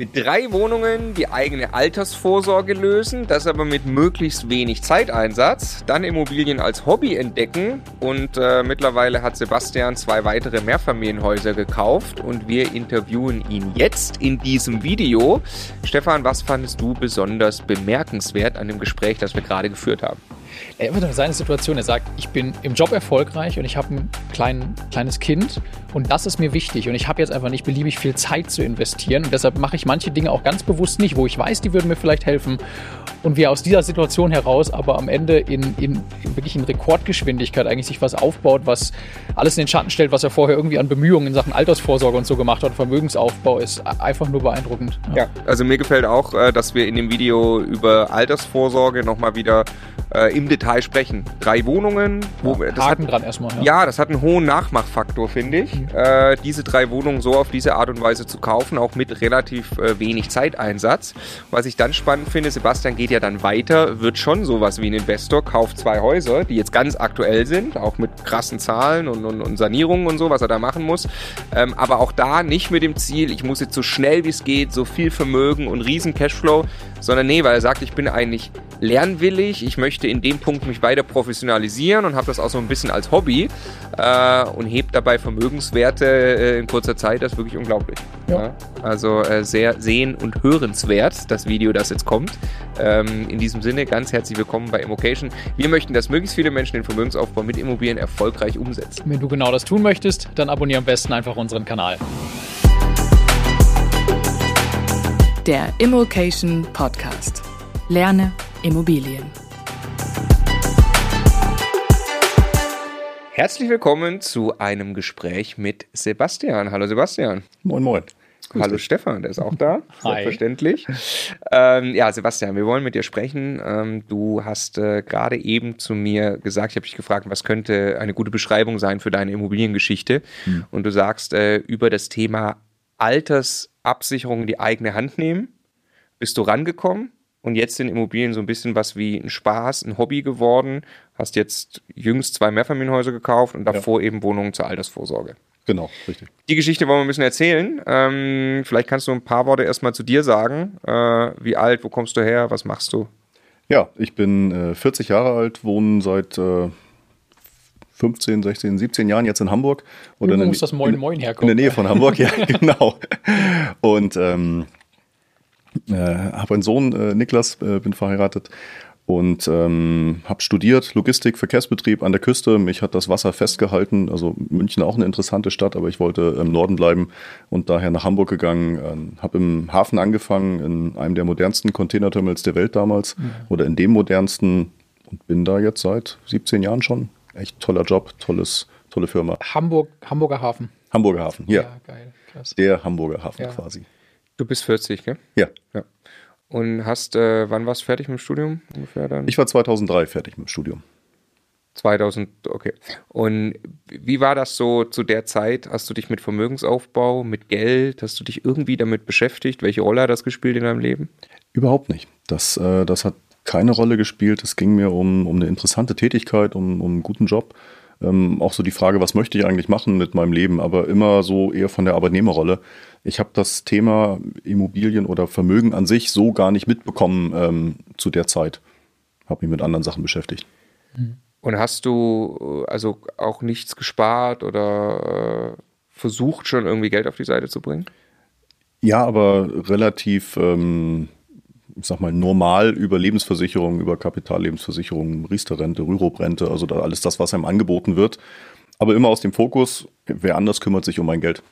Mit drei Wohnungen die eigene Altersvorsorge lösen, das aber mit möglichst wenig Zeiteinsatz. Dann Immobilien als Hobby entdecken und äh, mittlerweile hat Sebastian zwei weitere Mehrfamilienhäuser gekauft und wir interviewen ihn jetzt in diesem Video. Stefan, was fandest du besonders bemerkenswert an dem Gespräch, das wir gerade geführt haben? Er hat seine Situation, er sagt, ich bin im Job erfolgreich und ich habe ein klein, kleines Kind und das ist mir wichtig. Und ich habe jetzt einfach nicht beliebig viel Zeit zu investieren. Und deshalb mache ich manche Dinge auch ganz bewusst nicht, wo ich weiß, die würden mir vielleicht helfen. Und wie er aus dieser Situation heraus aber am Ende in, in, in, wirklich in Rekordgeschwindigkeit eigentlich sich was aufbaut, was alles in den Schatten stellt, was er vorher irgendwie an Bemühungen in Sachen Altersvorsorge und so gemacht hat, Vermögensaufbau, ist einfach nur beeindruckend. Ja, ja also mir gefällt auch, äh, dass wir in dem Video über Altersvorsorge nochmal wieder äh, im Detail sprechen. Drei Wohnungen. Wo, ja, das Haken hat, dran erstmal. Ja. ja. das hat einen hohen Nachmachfaktor, finde ich. Mhm. Äh, diese drei Wohnungen so auf diese Art und Weise zu kaufen, auch mit relativ äh, wenig Zeiteinsatz. Was ich dann spannend finde, Sebastian geht ja dann weiter, wird schon sowas wie ein Investor, kauft zwei Häuser, die jetzt ganz aktuell sind, auch mit krassen Zahlen und, und, und Sanierungen und so, was er da machen muss. Ähm, aber auch da nicht mit dem Ziel, ich muss jetzt so schnell wie es geht, so viel Vermögen und riesen Cashflow, sondern nee, weil er sagt, ich bin eigentlich lernwillig, ich möchte in dem Punkt mich weiter professionalisieren und habe das auch so ein bisschen als Hobby äh, und hebt dabei Vermögenswerte äh, in kurzer Zeit, das ist wirklich unglaublich. Ja. Ja, also äh, sehr sehen- und hörenswert, das Video, das jetzt kommt. Ähm, in diesem Sinne ganz herzlich willkommen bei Immocation. Wir möchten, dass möglichst viele Menschen den Vermögensaufbau mit Immobilien erfolgreich umsetzen. Wenn du genau das tun möchtest, dann abonniere am besten einfach unseren Kanal. Der Immocation Podcast. Lerne Immobilien. Herzlich willkommen zu einem Gespräch mit Sebastian. Hallo Sebastian. Moin, moin. Grüß Hallo dich. Stefan, der ist auch da, selbstverständlich. Ähm, ja, Sebastian, wir wollen mit dir sprechen. Ähm, du hast äh, gerade eben zu mir gesagt, ich habe dich gefragt, was könnte eine gute Beschreibung sein für deine Immobiliengeschichte? Hm. Und du sagst äh, über das Thema Altersabsicherung in die eigene Hand nehmen. Bist du rangekommen? Und jetzt sind Immobilien so ein bisschen was wie ein Spaß, ein Hobby geworden. Hast jetzt jüngst zwei Mehrfamilienhäuser gekauft und davor ja. eben Wohnungen zur Altersvorsorge. Genau, richtig. Die Geschichte wollen wir ein bisschen erzählen. Ähm, vielleicht kannst du ein paar Worte erstmal zu dir sagen. Äh, wie alt, wo kommst du her, was machst du? Ja, ich bin äh, 40 Jahre alt, wohne seit äh, 15, 16, 17 Jahren jetzt in Hamburg. Oder Wo muss das Moin Moin herkommen? In der Nähe von Hamburg, ja, genau. Und ähm, äh, habe einen Sohn, äh, Niklas, äh, bin verheiratet und ähm, habe studiert Logistik, Verkehrsbetrieb an der Küste. Mich hat das Wasser festgehalten. Also München auch eine interessante Stadt, aber ich wollte im Norden bleiben und daher nach Hamburg gegangen. Äh, habe im Hafen angefangen, in einem der modernsten Containerterminals der Welt damals mhm. oder in dem modernsten und bin da jetzt seit 17 Jahren schon. Echt toller Job, tolles, tolle Firma. Hamburg, Hamburger Hafen. Hamburger Hafen, ja. ja geil, krass. Der Hamburger Hafen ja. quasi. Du bist 40, gell? Ja. ja. Und hast, äh, wann warst du fertig mit dem Studium ungefähr dann? Ich war 2003 fertig mit dem Studium. 2000, okay. Und wie war das so zu der Zeit? Hast du dich mit Vermögensaufbau, mit Geld, hast du dich irgendwie damit beschäftigt? Welche Rolle hat das gespielt in deinem Leben? Überhaupt nicht. Das, äh, das hat keine Rolle gespielt. Es ging mir um, um eine interessante Tätigkeit, um, um einen guten Job. Ähm, auch so die Frage, was möchte ich eigentlich machen mit meinem Leben, aber immer so eher von der Arbeitnehmerrolle. Ich habe das Thema Immobilien oder Vermögen an sich so gar nicht mitbekommen ähm, zu der Zeit. Habe mich mit anderen Sachen beschäftigt. Mhm. Und hast du äh, also auch nichts gespart oder äh, versucht schon irgendwie Geld auf die Seite zu bringen? Ja, aber relativ, ähm, ich sag mal, normal über Lebensversicherungen, über Kapitallebensversicherungen, Riester-Rente, Rürup-Rente, also da alles das, was einem angeboten wird. Aber immer aus dem Fokus, wer anders kümmert sich um mein Geld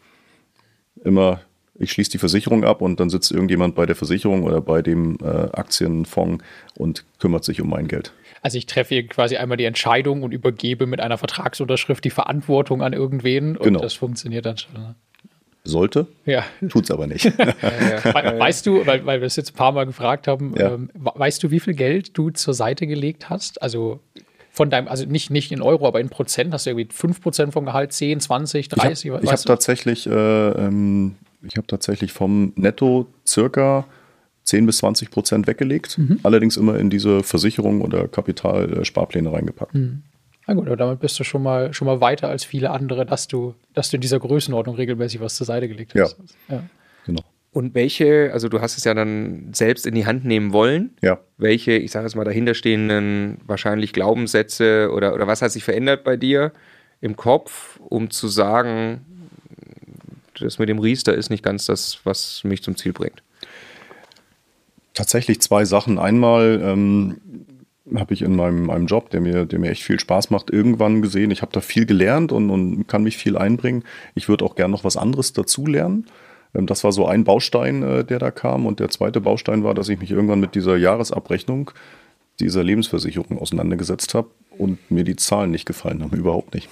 immer, ich schließe die Versicherung ab und dann sitzt irgendjemand bei der Versicherung oder bei dem äh, Aktienfonds und kümmert sich um mein Geld. Also ich treffe hier quasi einmal die Entscheidung und übergebe mit einer Vertragsunterschrift die Verantwortung an irgendwen und genau. das funktioniert dann schon. Ne? Sollte, ja. tut es aber nicht. ja, ja. Weißt du, weil, weil wir es jetzt ein paar Mal gefragt haben, ähm, weißt du, wie viel Geld du zur Seite gelegt hast? Also von deinem, also nicht, nicht in Euro, aber in Prozent, hast du irgendwie 5% vom Gehalt, 10, 20, 30? Ich habe hab tatsächlich, äh, ähm, ich habe tatsächlich vom Netto circa 10 bis 20 Prozent weggelegt, mhm. allerdings immer in diese Versicherung oder Kapitalsparpläne reingepackt. Mhm. Na gut, aber damit bist du schon mal, schon mal weiter als viele andere, dass du, dass du in dieser Größenordnung regelmäßig was zur Seite gelegt hast. Ja. ja. Genau. Und welche, also du hast es ja dann selbst in die Hand nehmen wollen. Ja. Welche, ich sage es mal, dahinterstehenden wahrscheinlich Glaubenssätze oder, oder was hat sich verändert bei dir im Kopf, um zu sagen, das mit dem Riester ist nicht ganz das, was mich zum Ziel bringt? Tatsächlich zwei Sachen. Einmal ähm, habe ich in meinem, meinem Job, der mir, der mir echt viel Spaß macht, irgendwann gesehen, ich habe da viel gelernt und, und kann mich viel einbringen. Ich würde auch gern noch was anderes dazu lernen. Ähm, das war so ein Baustein, äh, der da kam. Und der zweite Baustein war, dass ich mich irgendwann mit dieser Jahresabrechnung dieser Lebensversicherung auseinandergesetzt habe und mir die Zahlen nicht gefallen haben, überhaupt nicht.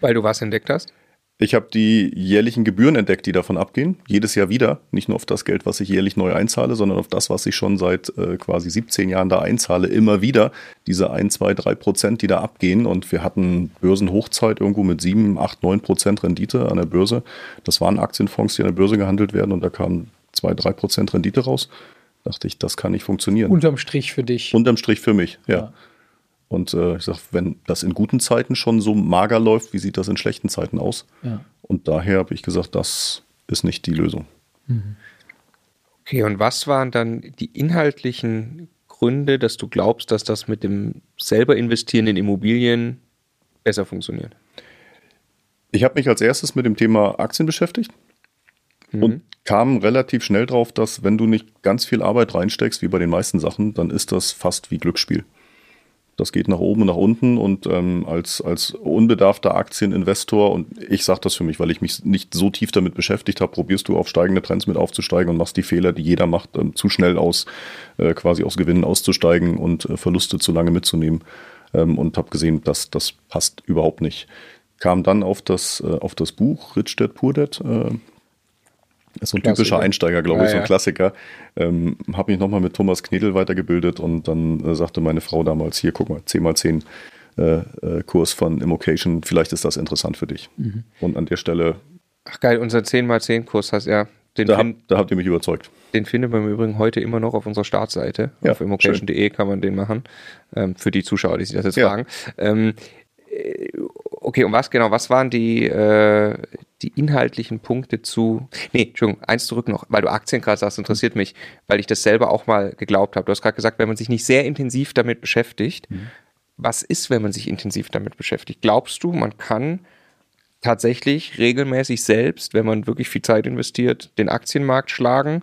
Weil du was entdeckt hast? Ich habe die jährlichen Gebühren entdeckt, die davon abgehen. Jedes Jahr wieder. Nicht nur auf das Geld, was ich jährlich neu einzahle, sondern auf das, was ich schon seit äh, quasi 17 Jahren da einzahle. Immer wieder diese 1, 2, 3 Prozent, die da abgehen. Und wir hatten Börsenhochzeit irgendwo mit 7, 8, 9 Prozent Rendite an der Börse. Das waren Aktienfonds, die an der Börse gehandelt werden. Und da kamen 2, 3 Prozent Rendite raus. Dachte ich, das kann nicht funktionieren. Unterm Strich für dich. Unterm Strich für mich, ja. ja. Und äh, ich sage, wenn das in guten Zeiten schon so mager läuft, wie sieht das in schlechten Zeiten aus? Ja. Und daher habe ich gesagt, das ist nicht die Lösung. Mhm. Okay, und was waren dann die inhaltlichen Gründe, dass du glaubst, dass das mit dem selber investieren in Immobilien besser funktioniert? Ich habe mich als erstes mit dem Thema Aktien beschäftigt mhm. und kam relativ schnell drauf, dass wenn du nicht ganz viel Arbeit reinsteckst, wie bei den meisten Sachen, dann ist das fast wie Glücksspiel. Das geht nach oben und nach unten und ähm, als, als unbedarfter Aktieninvestor, und ich sage das für mich, weil ich mich nicht so tief damit beschäftigt habe, probierst du auf steigende Trends mit aufzusteigen und machst die Fehler, die jeder macht, ähm, zu schnell aus, äh, quasi aus Gewinnen auszusteigen und äh, Verluste zu lange mitzunehmen. Ähm, und habe gesehen, dass das passt überhaupt nicht. Kam dann auf das, äh, auf das Buch Rich Dad Poor Dad, äh, so ein Klassiker. typischer Einsteiger, glaube ich, ja, so ein. Klassiker. Ähm, habe mich nochmal mit Thomas Knedel weitergebildet und dann äh, sagte meine Frau damals, hier, guck mal, 10x10 äh, äh, Kurs von Immocation, vielleicht ist das interessant für dich. Mhm. Und an der Stelle... Ach geil, unser 10x10 Kurs hast ja... Den da, hab, da habt ihr mich überzeugt. Den findet man im Übrigen heute immer noch auf unserer Startseite. Ja, auf immocation.de kann man den machen. Ähm, für die Zuschauer, die sich das jetzt ja. fragen. Ähm, äh, okay, und was genau, was waren die, äh, die inhaltlichen Punkte zu. Nee, Entschuldigung, eins zurück noch, weil du Aktien gerade sagst, interessiert mich, weil ich das selber auch mal geglaubt habe. Du hast gerade gesagt, wenn man sich nicht sehr intensiv damit beschäftigt, mhm. was ist, wenn man sich intensiv damit beschäftigt? Glaubst du, man kann tatsächlich regelmäßig selbst, wenn man wirklich viel Zeit investiert, den Aktienmarkt schlagen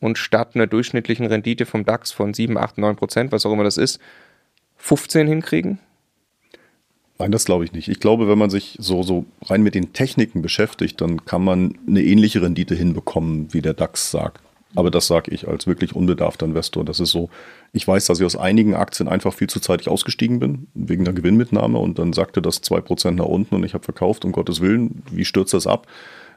und statt einer durchschnittlichen Rendite vom DAX von 7, 8, 9 Prozent, was auch immer das ist, 15 hinkriegen? Nein, das glaube ich nicht. Ich glaube, wenn man sich so, so rein mit den Techniken beschäftigt, dann kann man eine ähnliche Rendite hinbekommen, wie der DAX sagt. Aber das sage ich als wirklich unbedarfter Investor. Das ist so, ich weiß, dass ich aus einigen Aktien einfach viel zu zeitig ausgestiegen bin, wegen der Gewinnmitnahme und dann sagte das 2% nach unten und ich habe verkauft, um Gottes Willen, wie stürzt das ab?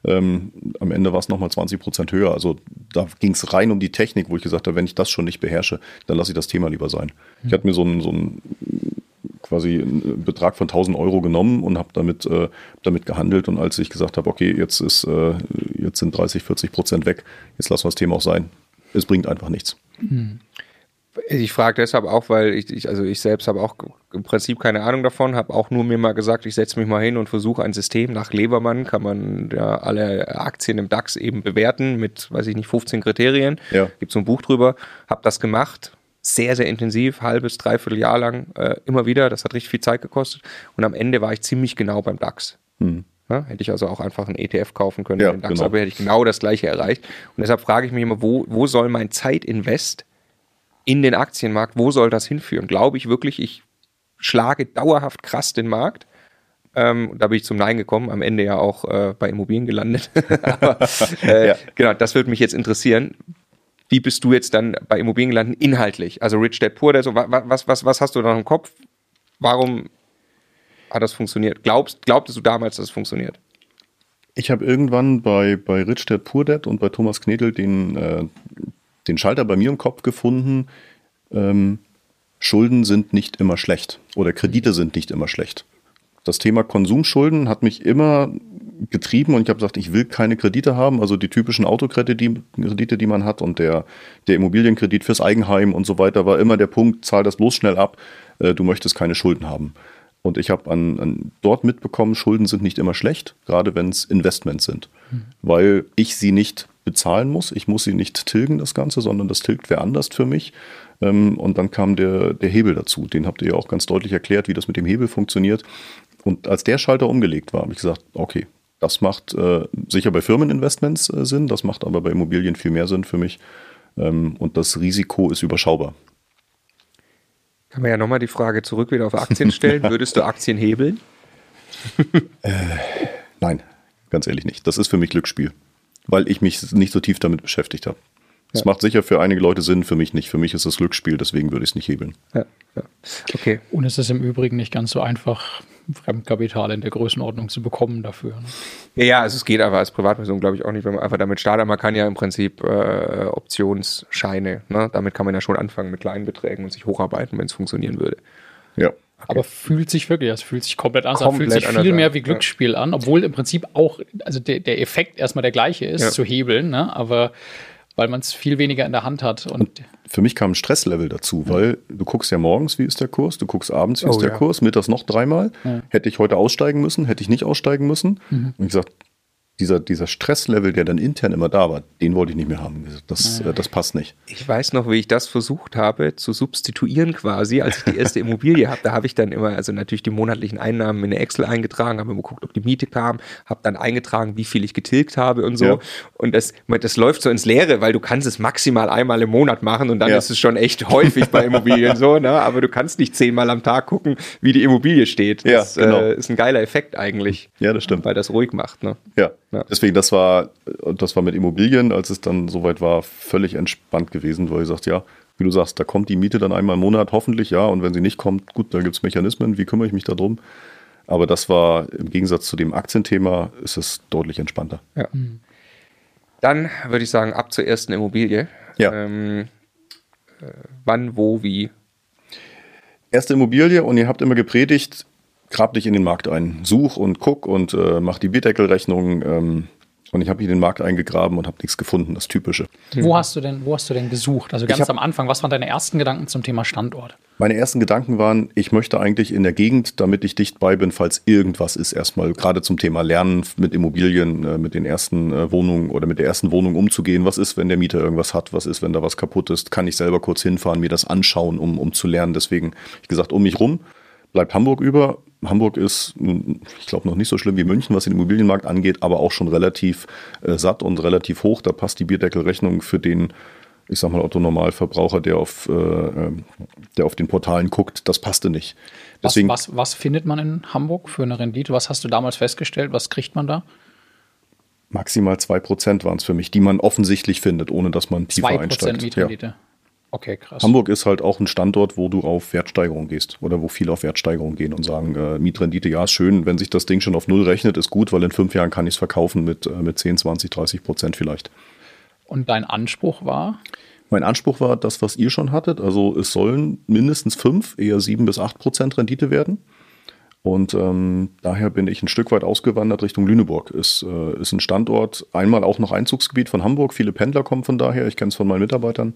Ähm, am Ende war es nochmal 20% höher. Also da ging es rein um die Technik, wo ich gesagt habe, wenn ich das schon nicht beherrsche, dann lasse ich das Thema lieber sein. Ich hatte mir so ein, so ein quasi einen Betrag von 1000 Euro genommen und habe damit, äh, damit gehandelt. Und als ich gesagt habe, okay, jetzt, ist, äh, jetzt sind 30, 40 Prozent weg, jetzt lassen wir das Thema auch sein. Es bringt einfach nichts. Mhm. Ich frage deshalb auch, weil ich, ich, also ich selbst habe auch im Prinzip keine Ahnung davon, habe auch nur mir mal gesagt, ich setze mich mal hin und versuche ein System nach Lebermann, kann man ja alle Aktien im DAX eben bewerten mit, weiß ich nicht, 15 Kriterien. Ja. Gibt so ein Buch drüber, habe das gemacht, sehr, sehr intensiv, halbes, dreiviertel Jahr lang, äh, immer wieder. Das hat richtig viel Zeit gekostet. Und am Ende war ich ziemlich genau beim DAX. Mhm. Ja, hätte ich also auch einfach einen ETF kaufen können, ja, den DAX, genau. aber hätte ich genau das gleiche erreicht. Und deshalb frage ich mich immer, wo, wo soll mein Zeitinvest in den Aktienmarkt, wo soll das hinführen? Glaube ich wirklich, ich schlage dauerhaft krass den Markt? Ähm, da bin ich zum Nein gekommen, am Ende ja auch äh, bei Immobilien gelandet. aber äh, ja. genau, das würde mich jetzt interessieren wie bist du jetzt dann bei Immobilien gelandet inhaltlich? Also Rich Dad Poor Dad, so, was, was, was hast du da im Kopf? Warum hat das funktioniert? Glaubst, glaubtest du damals, dass es funktioniert? Ich habe irgendwann bei, bei Rich Dad Poor Dad und bei Thomas Knedel den, äh, den Schalter bei mir im Kopf gefunden. Ähm, Schulden sind nicht immer schlecht oder Kredite sind nicht immer schlecht. Das Thema Konsumschulden hat mich immer getrieben und ich habe gesagt, ich will keine Kredite haben, also die typischen Autokredite, die, Kredite, die man hat und der, der Immobilienkredit fürs Eigenheim und so weiter war immer der Punkt, zahl das bloß schnell ab, äh, du möchtest keine Schulden haben. Und ich habe an, an, dort mitbekommen, Schulden sind nicht immer schlecht, gerade wenn es Investments sind, mhm. weil ich sie nicht bezahlen muss. Ich muss sie nicht tilgen, das Ganze, sondern das tilgt wer anders für mich. Ähm, und dann kam der, der Hebel dazu. Den habt ihr ja auch ganz deutlich erklärt, wie das mit dem Hebel funktioniert. Und als der Schalter umgelegt war, habe ich gesagt, okay, das macht äh, sicher bei Firmeninvestments äh, Sinn, das macht aber bei Immobilien viel mehr Sinn für mich. Ähm, und das Risiko ist überschaubar. Kann man ja nochmal die Frage zurück wieder auf Aktien stellen. Würdest du Aktien hebeln? äh, nein, ganz ehrlich nicht. Das ist für mich Glücksspiel, weil ich mich nicht so tief damit beschäftigt habe. Es ja. macht sicher für einige Leute Sinn, für mich nicht. Für mich ist es Glücksspiel, deswegen würde ich es nicht hebeln. Ja, ja. Okay. Und es ist im Übrigen nicht ganz so einfach, Fremdkapital in der Größenordnung zu bekommen dafür. Ne? Ja, also es geht aber als Privatperson, glaube ich, auch nicht, wenn man einfach damit startet. Man kann ja im Prinzip äh, Optionsscheine, ne? damit kann man ja schon anfangen mit kleinen Beträgen und sich hocharbeiten, wenn es funktionieren würde. Ja. Okay. Aber fühlt sich wirklich, es fühlt sich komplett anders an, fühlt sich viel mehr wie Glücksspiel ja. an, obwohl im Prinzip auch, also der, der Effekt erstmal der gleiche ist, ja. zu hebeln, ne? aber weil man es viel weniger in der Hand hat. Und, und für mich kam ein Stresslevel dazu, weil du guckst ja morgens, wie ist der Kurs, du guckst abends, wie oh, ist der ja. Kurs, mittags noch dreimal. Ja. Hätte ich heute aussteigen müssen, hätte ich nicht aussteigen müssen. Mhm. Und ich gesagt, dieser, dieser Stresslevel, der dann intern immer da war, den wollte ich nicht mehr haben. Das, äh, das passt nicht. Ich weiß noch, wie ich das versucht habe zu substituieren quasi, als ich die erste Immobilie habe. Da habe ich dann immer, also natürlich die monatlichen Einnahmen in eine Excel eingetragen, habe immer geguckt, ob die Miete kam, habe dann eingetragen, wie viel ich getilgt habe und so. Ja. Und das, das läuft so ins Leere, weil du kannst es maximal einmal im Monat machen und dann ja. ist es schon echt häufig bei Immobilien so, ne? Aber du kannst nicht zehnmal am Tag gucken, wie die Immobilie steht. Das ja, genau. äh, ist ein geiler Effekt eigentlich. Ja, das stimmt. Weil das ruhig macht, ne? Ja. Ja. Deswegen, das war, das war mit Immobilien, als es dann soweit war, völlig entspannt gewesen, weil ich sagte, ja, wie du sagst, da kommt die Miete dann einmal im Monat, hoffentlich, ja, und wenn sie nicht kommt, gut, da gibt es Mechanismen, wie kümmere ich mich darum? Aber das war im Gegensatz zu dem Aktienthema, ist es deutlich entspannter. Ja. Mhm. Dann würde ich sagen, ab zur ersten Immobilie. Ja. Ähm, äh, wann, wo, wie? Erste Immobilie und ihr habt immer gepredigt, grab dich in den Markt ein, such und guck und äh, mach die Bierdeckelrechnung. Ähm, und ich habe hier den Markt eingegraben und habe nichts gefunden, das Typische. Wo hast du denn, wo hast du denn gesucht? Also ganz hab, am Anfang, was waren deine ersten Gedanken zum Thema Standort? Meine ersten Gedanken waren, ich möchte eigentlich in der Gegend, damit ich dicht bei bin, falls irgendwas ist, erstmal gerade zum Thema Lernen mit Immobilien, äh, mit den ersten äh, Wohnungen oder mit der ersten Wohnung umzugehen. Was ist, wenn der Mieter irgendwas hat? Was ist, wenn da was kaputt ist? Kann ich selber kurz hinfahren, mir das anschauen, um, um zu lernen? Deswegen, ich gesagt, um mich rum bleibt Hamburg über. Hamburg ist, ich glaube, noch nicht so schlimm wie München, was den Immobilienmarkt angeht, aber auch schon relativ äh, satt und relativ hoch. Da passt die Bierdeckelrechnung für den, ich sag mal, Otto-Normalverbraucher, der auf, äh, ähm, der auf den Portalen guckt, das passte nicht. Deswegen, was, was, was findet man in Hamburg für eine Rendite? Was hast du damals festgestellt? Was kriegt man da? Maximal 2% waren es für mich, die man offensichtlich findet, ohne dass man tiefer 2% einsteigt. Mietrendite. Ja. Okay, krass. Hamburg ist halt auch ein Standort, wo du auf Wertsteigerung gehst oder wo viele auf Wertsteigerung gehen und sagen, äh, Mietrendite, ja, ist schön, wenn sich das Ding schon auf Null rechnet, ist gut, weil in fünf Jahren kann ich es verkaufen mit, äh, mit 10, 20, 30 Prozent vielleicht. Und dein Anspruch war? Mein Anspruch war das, was ihr schon hattet. Also es sollen mindestens fünf, eher sieben bis acht Prozent Rendite werden. Und ähm, daher bin ich ein Stück weit ausgewandert Richtung Lüneburg. Ist, äh, ist ein Standort, einmal auch noch Einzugsgebiet von Hamburg. Viele Pendler kommen von daher. Ich kenne es von meinen Mitarbeitern.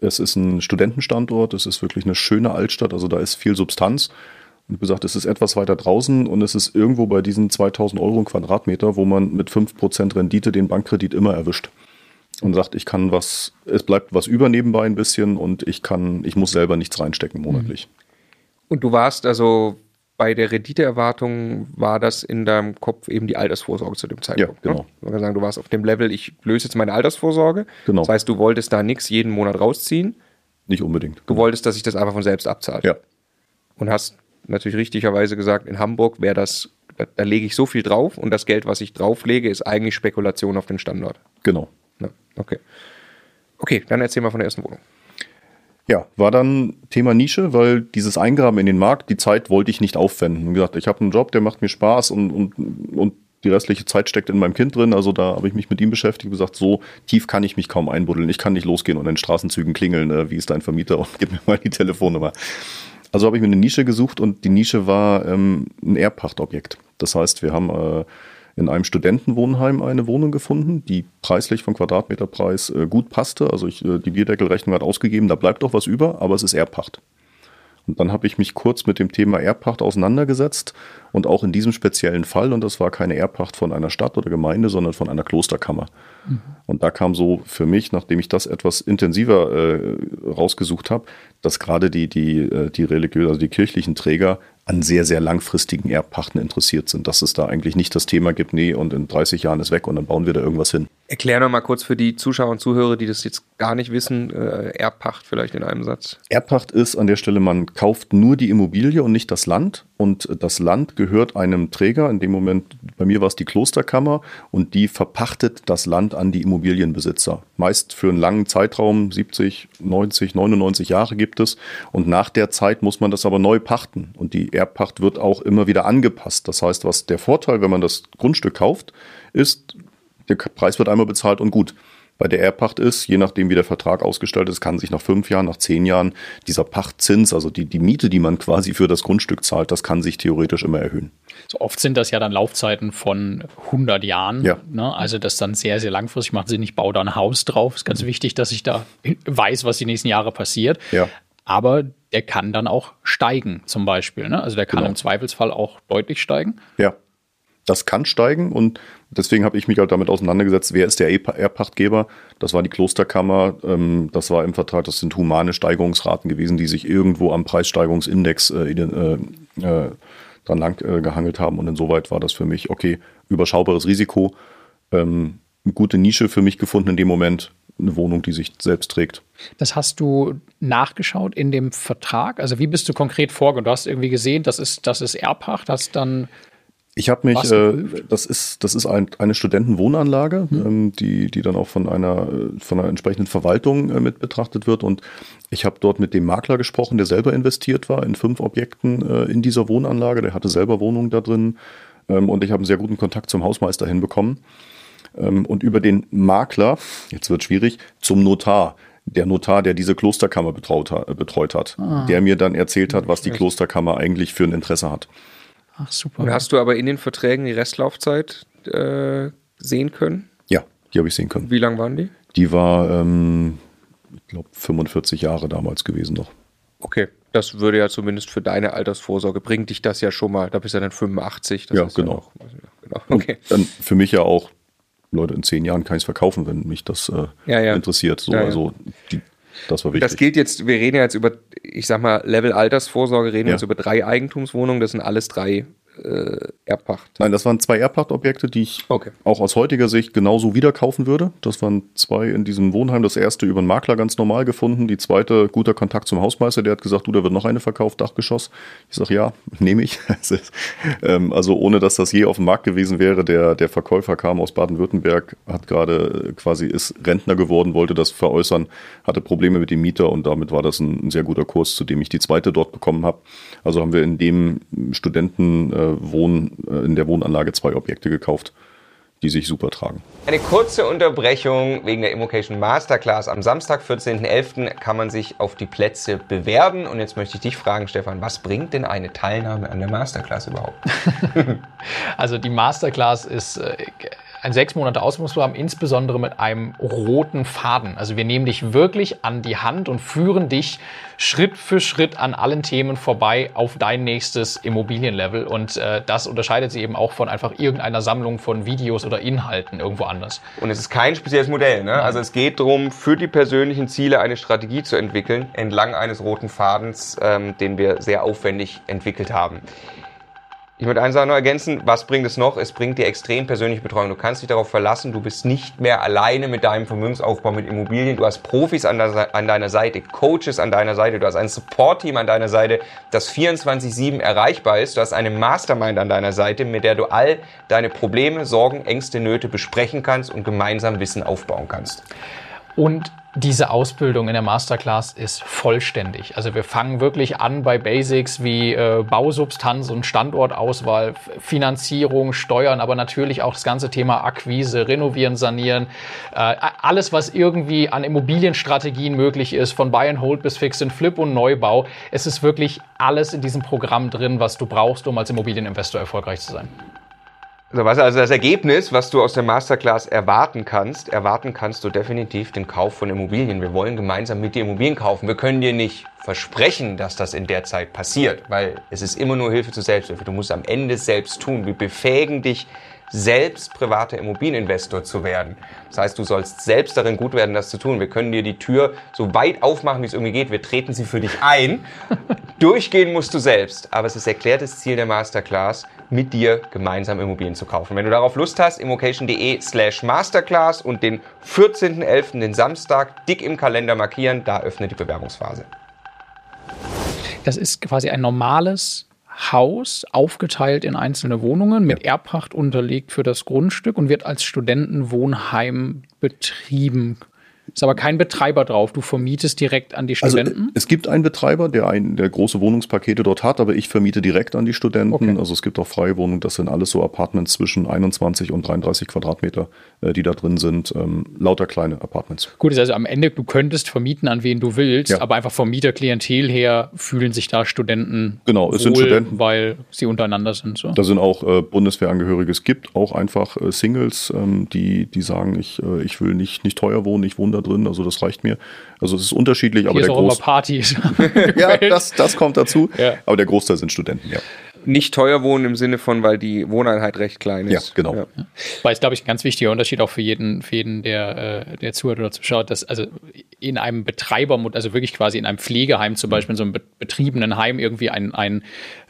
Es ist ein Studentenstandort, es ist wirklich eine schöne Altstadt, also da ist viel Substanz. Und wie gesagt, es ist etwas weiter draußen und es ist irgendwo bei diesen 2000 Euro im Quadratmeter, wo man mit 5% Rendite den Bankkredit immer erwischt. Und sagt, ich kann was, es bleibt was über nebenbei ein bisschen und ich kann, ich muss selber nichts reinstecken monatlich. Und du warst also bei der Renditeerwartung war das in deinem Kopf eben die Altersvorsorge zu dem Zeitpunkt. Ja, genau. Ne? Man kann sagen, du warst auf dem Level, ich löse jetzt meine Altersvorsorge. Genau. Das heißt, du wolltest da nichts jeden Monat rausziehen. Nicht unbedingt. Du genau. wolltest, dass sich das einfach von selbst abzahlt. Ja. Und hast natürlich richtigerweise gesagt, in Hamburg wäre das, da, da, lege ich so viel drauf und das Geld, was ich drauflege, ist eigentlich Spekulation auf den Standort. Genau. Ja, okay. Okay, dann erzähl mal von der ersten Wohnung. Ja, war dann Thema Nische, weil dieses Eingraben in den Markt, die Zeit wollte ich nicht aufwenden. Wie gesagt, ich habe einen Job, der macht mir Spaß und, und, und die restliche Zeit steckt in meinem Kind drin. Also da habe ich mich mit ihm beschäftigt und gesagt, so tief kann ich mich kaum einbuddeln. Ich kann nicht losgehen und in Straßenzügen klingeln, äh, wie ist dein Vermieter und gib mir mal die Telefonnummer. Also habe ich mir eine Nische gesucht und die Nische war ähm, ein Erbpachtobjekt. Das heißt, wir haben äh, in einem Studentenwohnheim eine Wohnung gefunden, die preislich vom Quadratmeterpreis äh, gut passte. Also ich, äh, die Bierdeckelrechnung hat ausgegeben, da bleibt auch was über, aber es ist Erbpacht. Und dann habe ich mich kurz mit dem Thema Erbpacht auseinandergesetzt und auch in diesem speziellen Fall, und das war keine Erbpacht von einer Stadt oder Gemeinde, sondern von einer Klosterkammer. Und da kam so für mich, nachdem ich das etwas intensiver äh, rausgesucht habe, dass gerade die, die, äh, die religiösen, also die kirchlichen Träger an sehr, sehr langfristigen Erbpachten interessiert sind, dass es da eigentlich nicht das Thema gibt, nee, und in 30 Jahren ist weg und dann bauen wir da irgendwas hin. Erklär noch mal kurz für die Zuschauer und Zuhörer, die das jetzt gar nicht wissen, äh, Erbpacht vielleicht in einem Satz. Erbpacht ist an der Stelle, man kauft nur die Immobilie und nicht das Land und das Land gehört einem Träger, in dem Moment, bei mir war es die Klosterkammer und die verpachtet das Land an die Immobilienbesitzer. Meist für einen langen Zeitraum, 70, 90, 99 Jahre gibt es und nach der Zeit muss man das aber neu pachten und die Erbpacht wird auch immer wieder angepasst. Das heißt, was der Vorteil, wenn man das Grundstück kauft, ist, der Preis wird einmal bezahlt und gut. Bei der Erbpacht ist, je nachdem wie der Vertrag ausgestaltet ist, kann sich nach fünf Jahren, nach zehn Jahren dieser Pachtzins, also die, die Miete, die man quasi für das Grundstück zahlt, das kann sich theoretisch immer erhöhen. So oft sind das ja dann Laufzeiten von 100 Jahren. Ja. Ne? Also das dann sehr, sehr langfristig macht Sinn. Ich baue da ein Haus drauf. Ist ganz wichtig, dass ich da weiß, was die nächsten Jahre passiert. Ja. Aber der kann dann auch steigen, zum Beispiel. Ne? Also der kann Genau. im Zweifelsfall auch deutlich steigen. Ja, das kann steigen und deswegen habe ich mich halt damit auseinandergesetzt, wer ist der Erbpa- Erbpachtgeber? Das war die Klosterkammer, ähm, das war im Vertrag, das sind humane Steigerungsraten gewesen, die sich irgendwo am Preissteigerungsindex äh, äh, äh, dran lang äh, gehangelt haben und insoweit war das für mich, okay, überschaubares Risiko, ähm, eine gute Nische für mich gefunden in dem Moment, eine Wohnung, die sich selbst trägt. Das hast du nachgeschaut in dem Vertrag? Also wie bist du konkret vorgegangen? Du hast irgendwie gesehen, das ist, das ist Erbpacht, hast dann Ich habe mich, äh, das ist, das ist ein, eine Studentenwohnanlage, ähm, die, die dann auch von einer, von einer entsprechenden Verwaltung äh, mit betrachtet wird. Und ich habe dort mit dem Makler gesprochen, der selber investiert war in fünf Objekten äh, in dieser Wohnanlage. Der hatte selber Wohnungen da drin. Ähm, und ich habe einen sehr guten Kontakt zum Hausmeister hinbekommen. Ähm, und über den Makler, jetzt wird schwierig, zum Notar. Der Notar, der diese Klosterkammer betraut, äh, betreut hat, der mir dann erzählt hat, was die Klosterkammer eigentlich für ein Interesse hat. Ach super. Und hast du aber in den Verträgen die Restlaufzeit äh, sehen können? Ja, die habe ich sehen können. Wie lang waren die? Die war, ähm, ich glaube, 45 Jahre damals gewesen noch. Okay, das würde ja zumindest für deine Altersvorsorge, bringt dich das ja schon mal, da bist du ja dann 85. Das Ja, ist genau. noch- genau. Okay. Für mich ja auch, Leute, in zehn Jahren kann ich es verkaufen, wenn mich das äh, Ja, ja. interessiert. So, Ja, also die, das war wichtig. Das gilt jetzt, wir reden ja jetzt über, ich sag mal, Level Altersvorsorge, reden jetzt über drei Eigentumswohnungen, das sind alles drei äh, Erbpacht. Nein, das waren zwei Erbpachtobjekte, die ich Okay. auch aus heutiger Sicht genauso wieder kaufen würde. Das waren zwei in diesem Wohnheim. Das erste über einen Makler ganz normal gefunden. Die zweite guter Kontakt zum Hausmeister. Der hat gesagt, du, da wird noch eine verkauft, Dachgeschoss. Ich sage, ja, nehme ich. Ähm, also ohne, dass das je auf dem Markt gewesen wäre. Der, der Verkäufer kam aus Baden-Württemberg, hat gerade äh, quasi ist Rentner geworden, wollte das veräußern, hatte Probleme mit dem Mieter und damit war das ein, ein sehr guter Kurs, zu dem ich die zweite dort bekommen habe. Also haben wir in dem Studenten äh, Wohn, äh, in der Wohnanlage zwei Objekte gekauft, die sich super tragen. Eine kurze Unterbrechung wegen der Immocation Masterclass. Am Samstag, 14.11. kann man sich auf die Plätze bewerben. Und jetzt möchte ich dich fragen, Stefan, was bringt denn eine Teilnahme an der Masterclass überhaupt? Also die Masterclass ist äh, ein sechs Monate Ausbildungsprogramm, insbesondere mit einem roten Faden. Also wir nehmen dich wirklich an die Hand und führen dich Schritt für Schritt an allen Themen vorbei auf dein nächstes Immobilienlevel. Und äh, das unterscheidet sich eben auch von einfach irgendeiner Sammlung von Videos oder Inhalten irgendwo anders. Und es ist kein spezielles Modell. Ne? Also es geht darum, für die persönlichen Ziele eine Strategie zu entwickeln, entlang eines roten Fadens, ähm, den wir sehr aufwendig entwickelt haben. Ich würde eins noch ergänzen, was bringt es noch? Es bringt dir extrem persönliche Betreuung. Du kannst dich darauf verlassen, du bist nicht mehr alleine mit deinem Vermögensaufbau mit Immobilien. Du hast Profis an, der, an deiner Seite, Coaches an deiner Seite, du hast ein Support-Team an deiner Seite, das 24-7 erreichbar ist. Du hast eine Mastermind an deiner Seite, mit der du all deine Probleme, Sorgen, Ängste, Nöte besprechen kannst und gemeinsam Wissen aufbauen kannst. Und diese Ausbildung in der Masterclass ist vollständig. Also wir fangen wirklich an bei Basics wie äh, Bausubstanz und Standortauswahl, Finanzierung, Steuern, aber natürlich auch das ganze Thema Akquise, Renovieren, Sanieren, äh, alles, was irgendwie an Immobilienstrategien möglich ist, von Buy and Hold bis Fix and Flip und Neubau. Es ist wirklich alles in diesem Programm drin, was du brauchst, um als Immobilieninvestor erfolgreich zu sein. Also, was, also das Ergebnis, was du aus der Masterclass erwarten kannst, erwarten kannst du definitiv den Kauf von Immobilien. Wir wollen gemeinsam mit dir Immobilien kaufen. Wir können dir nicht versprechen, dass das in der Zeit passiert, weil es ist immer nur Hilfe zur Selbsthilfe. Du musst am Ende selbst tun. Wir befähigen dich selbst privater Immobilieninvestor zu werden. Das heißt, du sollst selbst darin gut werden, das zu tun. Wir können dir die Tür so weit aufmachen, wie es irgendwie geht. Wir treten sie für dich ein. Durchgehen musst du selbst. Aber es ist erklärtes Ziel der Masterclass, mit dir gemeinsam Immobilien zu kaufen. Wenn du darauf Lust hast, immocation.de slash masterclass und den 14.11., den Samstag, dick im Kalender markieren, da öffnet die Bewerbungsphase. Das ist quasi ein normales Haus aufgeteilt in einzelne Wohnungen mit Erbpacht unterlegt für das Grundstück und wird als Studentenwohnheim betrieben. Ist aber kein Betreiber drauf. Du vermietest direkt an die Also Studenten. äh, es gibt einen Betreiber, der, ein, der große Wohnungspakete dort hat, aber ich vermiete direkt an die Studenten. Okay. Also es gibt auch freie Wohnungen, das sind alles so Apartments zwischen 21 und 33 Quadratmeter, äh, die da drin sind. Ähm, lauter kleine Apartments. Gut, ist also am Ende, du könntest vermieten, an wen du willst, Ja. aber einfach vom Mieterklientel her fühlen sich da Studenten Genau, es sind wohl, Studenten. weil sie untereinander sind. So. Da sind auch äh, Bundeswehrangehörige. Es gibt auch einfach äh, Singles, ähm, die, die sagen, ich, äh, ich will nicht, nicht teuer wohnen, ich wohne da drin, also das reicht mir. Also es ist unterschiedlich, aber Hier ist der auch immer Party. ja, das, das kommt dazu. Ja. Aber der Großteil sind Studenten, ja. Nicht teuer wohnen im Sinne von, weil die Wohneinheit recht klein ist. Ja, genau. Weil es, glaube ich, ein ganz wichtiger Unterschied auch für jeden, für jeden der, äh, der zuhört oder zuschaut, dass also in einem Betreiber, also wirklich quasi in einem Pflegeheim zum Beispiel, in so einem be- betriebenen Heim irgendwie ein, ein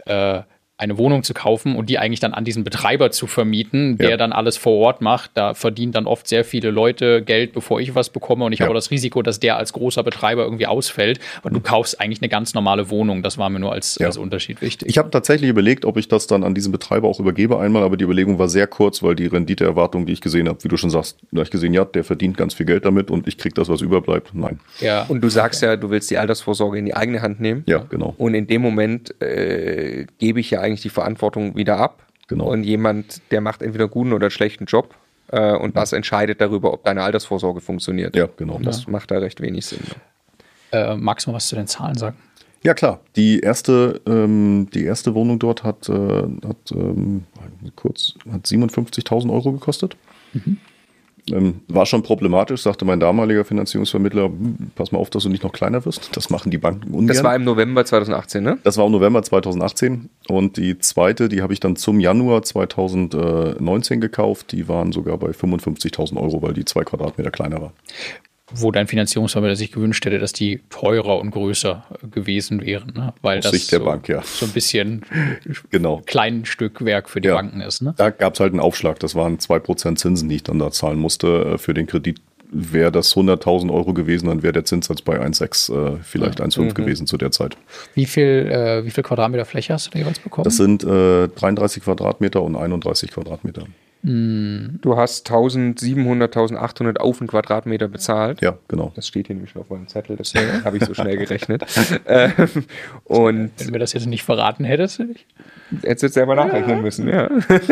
äh, eine Wohnung zu kaufen und die eigentlich dann an diesen Betreiber zu vermieten, der Ja. dann alles vor Ort macht. Da verdienen dann oft sehr viele Leute Geld, bevor ich was bekomme. Und ich Ja. habe auch das Risiko, dass der als großer Betreiber irgendwie ausfällt. Aber du kaufst eigentlich eine ganz normale Wohnung. Das war mir nur als, Ja. als Unterschied wichtig. Ich habe tatsächlich überlegt, ob ich das dann an diesen Betreiber auch übergebe einmal, aber die Überlegung war sehr kurz, weil die Renditeerwartung, die ich gesehen habe, wie du schon sagst, da habe ich gesehen, ja, der verdient ganz viel Geld damit und ich krieg das, was überbleibt. Nein. ja. Und du sagst ja, du willst die Altersvorsorge in die eigene Hand nehmen. Ja, genau. Und in dem Moment äh, gebe ich ja eigentlich die Verantwortung wieder ab. Genau. Und jemand, der macht entweder einen guten oder einen schlechten Job. Äh, und das entscheidet darüber, ob deine Altersvorsorge funktioniert. Ja, genau. Und das macht da recht wenig Sinn. äh, magst du mal was zu den Zahlen sagen? Ja, klar. Die erste, ähm, die erste Wohnung dort hat, äh, hat, ähm, kurz, hat 57.000 Euro gekostet. Ähm, war schon problematisch, sagte mein damaliger Finanzierungsvermittler, hm, pass mal auf, dass du nicht noch kleiner wirst. Das machen die Banken ungern. Das war im November 2018, ne? Das war im November 2018 und die zweite, die habe ich dann zum Januar 2019 gekauft. Die waren sogar bei 55.000 Euro, weil die zwei Quadratmeter kleiner war. Wo dein Finanzierungsvermittler sich gewünscht hätte, dass die teurer und größer gewesen wären. Ne? Weil Aus das Sicht der so, Bank, ja. so ein bisschen Genau. klein Stückwerk für die Ja. Banken ist. Ne? Da gab es halt einen Aufschlag. Das waren 2% Zinsen, die ich dann da zahlen musste. Äh, Für den Kredit wäre das 100.000 Euro gewesen, dann wäre der Zinssatz bei 1,6, äh, vielleicht 1,5 gewesen zu der Zeit. Wie viel, äh, wie viel Quadratmeter Fläche hast du da jeweils bekommen? Das sind äh, 33 Quadratmeter und 31 Quadratmeter. Du hast 1700, 1800 auf den Quadratmeter bezahlt. Ja, genau. Das steht hier nämlich auf meinem Zettel, deswegen habe ich so schnell gerechnet. ähm, und Wenn du mir das jetzt nicht verraten hättest. ich- jetzt jetzt selber nachrechnen müssen, ja.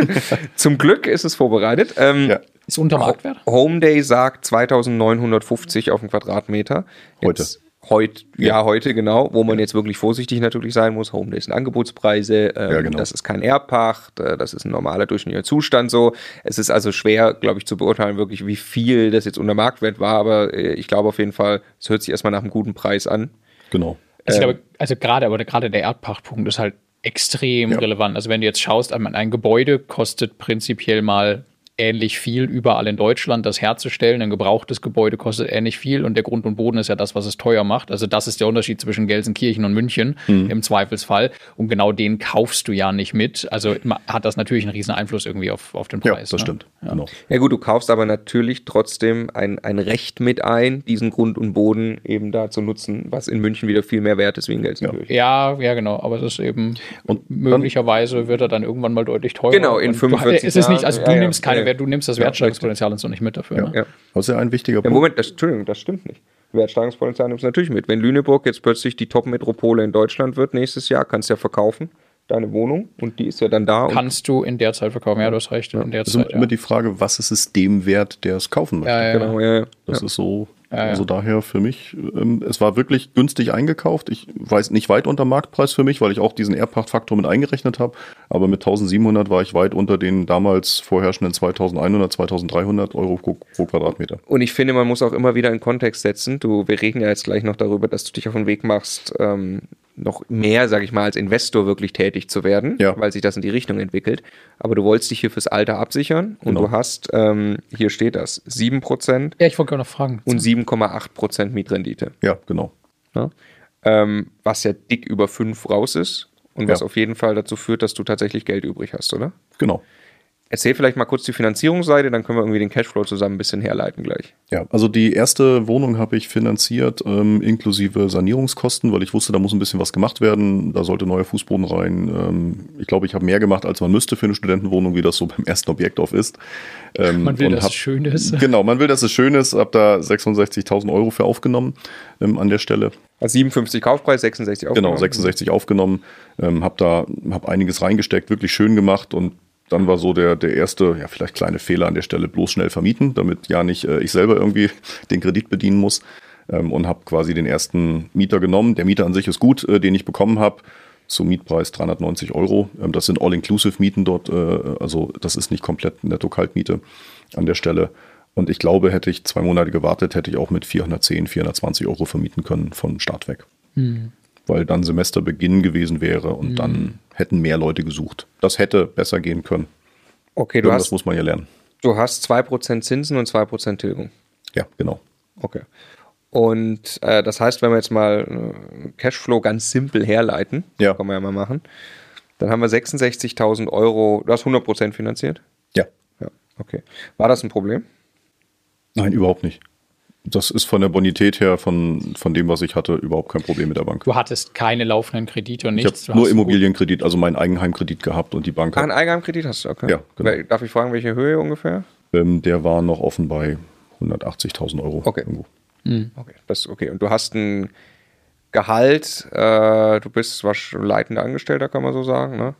Zum Glück ist es vorbereitet. Ähm, Ja. Ist unter Marktwert? Homeday sagt 2950 auf den Quadratmeter. Heute. Heut, ja. heute genau, wo man jetzt wirklich vorsichtig natürlich sein muss. Homeday sind Angebotspreise, ähm, Ja, genau. das ist kein Erbpacht, äh, das ist ein normaler durchschnittlicher Zustand so. Es ist also schwer, glaube ich, zu beurteilen, wirklich, wie viel das jetzt unter Marktwert war, aber äh, ich glaube auf jeden Fall, es hört sich erstmal nach einem guten Preis an. Genau. Also, ich glaube, also gerade, aber gerade der Erdpachtpunkt ist halt extrem Ja. relevant. Also wenn du jetzt schaust, ein ein Gebäude kostet prinzipiell mal ähnlich viel überall in Deutschland, das herzustellen. Ein gebrauchtes Gebäude kostet ähnlich viel und der Grund und Boden ist ja das, was es teuer macht. Also das ist der Unterschied zwischen Gelsenkirchen und München im Zweifelsfall. Und genau den kaufst du ja nicht mit. Also ma- hat das natürlich einen riesen Einfluss irgendwie auf, auf den Ja, Preis. das ne? stimmt. Genau. Ja gut, du kaufst aber natürlich trotzdem ein, ein Recht mit ein, diesen Grund und Boden eben da zu nutzen, was in München wieder viel mehr wert ist wie in Gelsenkirchen. Ja, ja, genau. Aber es ist eben Und dann- möglicherweise wird er dann irgendwann mal deutlich teurer. Genau, in Und du- 45 Es ist nicht, also Jahren. du Ja, ja. nimmst keine Ja, ja. Du nimmst das Ja, Wertsteigerungspotenzial und so nicht mit dafür. Ne? Ja. Das ist ja ein wichtiger Ja, Punkt. Moment, das, Entschuldigung, das stimmt nicht. Wertsteigerungspotenzial nimmst du natürlich mit. Wenn Lüneburg jetzt plötzlich die Top-Metropole in Deutschland wird nächstes Jahr, kannst du ja verkaufen, deine Wohnung, und die ist ja dann da. Und Kannst du in der Zeit verkaufen. Ja, du hast recht. In der Das ist Zeit, immer, immer die Frage, was ist es dem wert, der es kaufen möchte? ja. Ja, ja. genau, ja, ja. Das ist so, ja. also daher für mich, ähm, es war wirklich günstig eingekauft. Ich weiß nicht weit unter Marktpreis für mich, weil ich auch diesen Erbpachtfaktor mit eingerechnet habe. Aber mit 1700 war ich weit unter den damals vorherrschenden 2100, 2300 Euro pro, pro Quadratmeter. Und ich finde, man muss auch immer wieder in Kontext setzen. Du, wir reden ja jetzt gleich noch darüber, dass du dich auf den Weg machst, ähm, noch mehr, sage ich mal, als Investor wirklich tätig zu werden, Ja. weil sich das in die Richtung entwickelt. Aber du wolltest dich hier fürs Alter absichern und Genau. du hast, ähm, hier steht das, 7% Ja, ich wollte gerade noch fragen. und 7,8% Mietrendite. Ja, genau. Ne? Ähm, was ja dick über 5 raus ist und was Ja. auf jeden Fall dazu führt, dass du tatsächlich Geld übrig hast, oder? Genau. Erzähl vielleicht mal kurz die Finanzierungsseite, dann können wir irgendwie den Cashflow zusammen ein bisschen herleiten gleich. Ja, also die erste Wohnung habe ich finanziert, ähm, inklusive Sanierungskosten, weil ich wusste, da muss ein bisschen was gemacht werden. Da sollte neuer Fußboden rein. Ähm, ich glaube, ich habe mehr gemacht, als man müsste für eine Studentenwohnung, wie das so beim ersten Objekt auf ist. Ähm, Man will, und dass hab- es schön ist. Genau, man will, dass es schön ist. Habe da 66.000 Euro für aufgenommen ähm, an der Stelle. Also 57 Kaufpreis, 66 Genau, aufgenommen. 66 aufgenommen. Ähm, habe da hab einiges reingesteckt, wirklich schön gemacht und dann war so der, der erste, ja, vielleicht kleine Fehler an der Stelle, bloß schnell vermieten, damit ja nicht äh, ich selber irgendwie den Kredit bedienen muss. Ähm, und habe quasi den ersten Mieter genommen. Der Mieter an sich ist gut, äh, den ich bekommen habe. Zum Mietpreis 390 Euro. Ähm, das sind All-Inclusive-Mieten dort, äh, also das ist nicht komplett Netto-Kaltmiete an der Stelle. Und ich glaube, hätte ich zwei Monate gewartet, hätte ich auch mit 410, 420 Euro vermieten können von Start weg weil dann Semesterbeginn gewesen wäre und dann hätten mehr Leute gesucht. Das hätte besser gehen können. Okay, du das hast, muss man ja lernen. du hast 2% Zinsen und 2% Tilgung. Ja, genau. Okay. Und äh, das heißt, wenn wir jetzt mal äh, Cashflow ganz simpel herleiten, Ja. kann man ja mal machen, dann haben wir 66.000 Euro, du hast 100% finanziert? Ja. Ja, okay. War das ein Problem? Nein, überhaupt nicht. Das ist von der Bonität her, von, von dem, was ich hatte, überhaupt kein Problem mit der Bank. Du hattest keine laufenden Kredite und Ich nichts. Du habe nur Immobilienkredit, also meinen Eigenheimkredit gehabt und die Bank Ah, einen hat, Eigenheimkredit hast du, okay. Ja, genau. Darf ich fragen, welche Höhe ungefähr? ähm, der war noch offen bei 180.000 Euro. Okay. Irgendwo. Okay, das ist okay. Und du hast ein Gehalt, äh, du bist was leitender Angestellter, kann man so sagen, ne?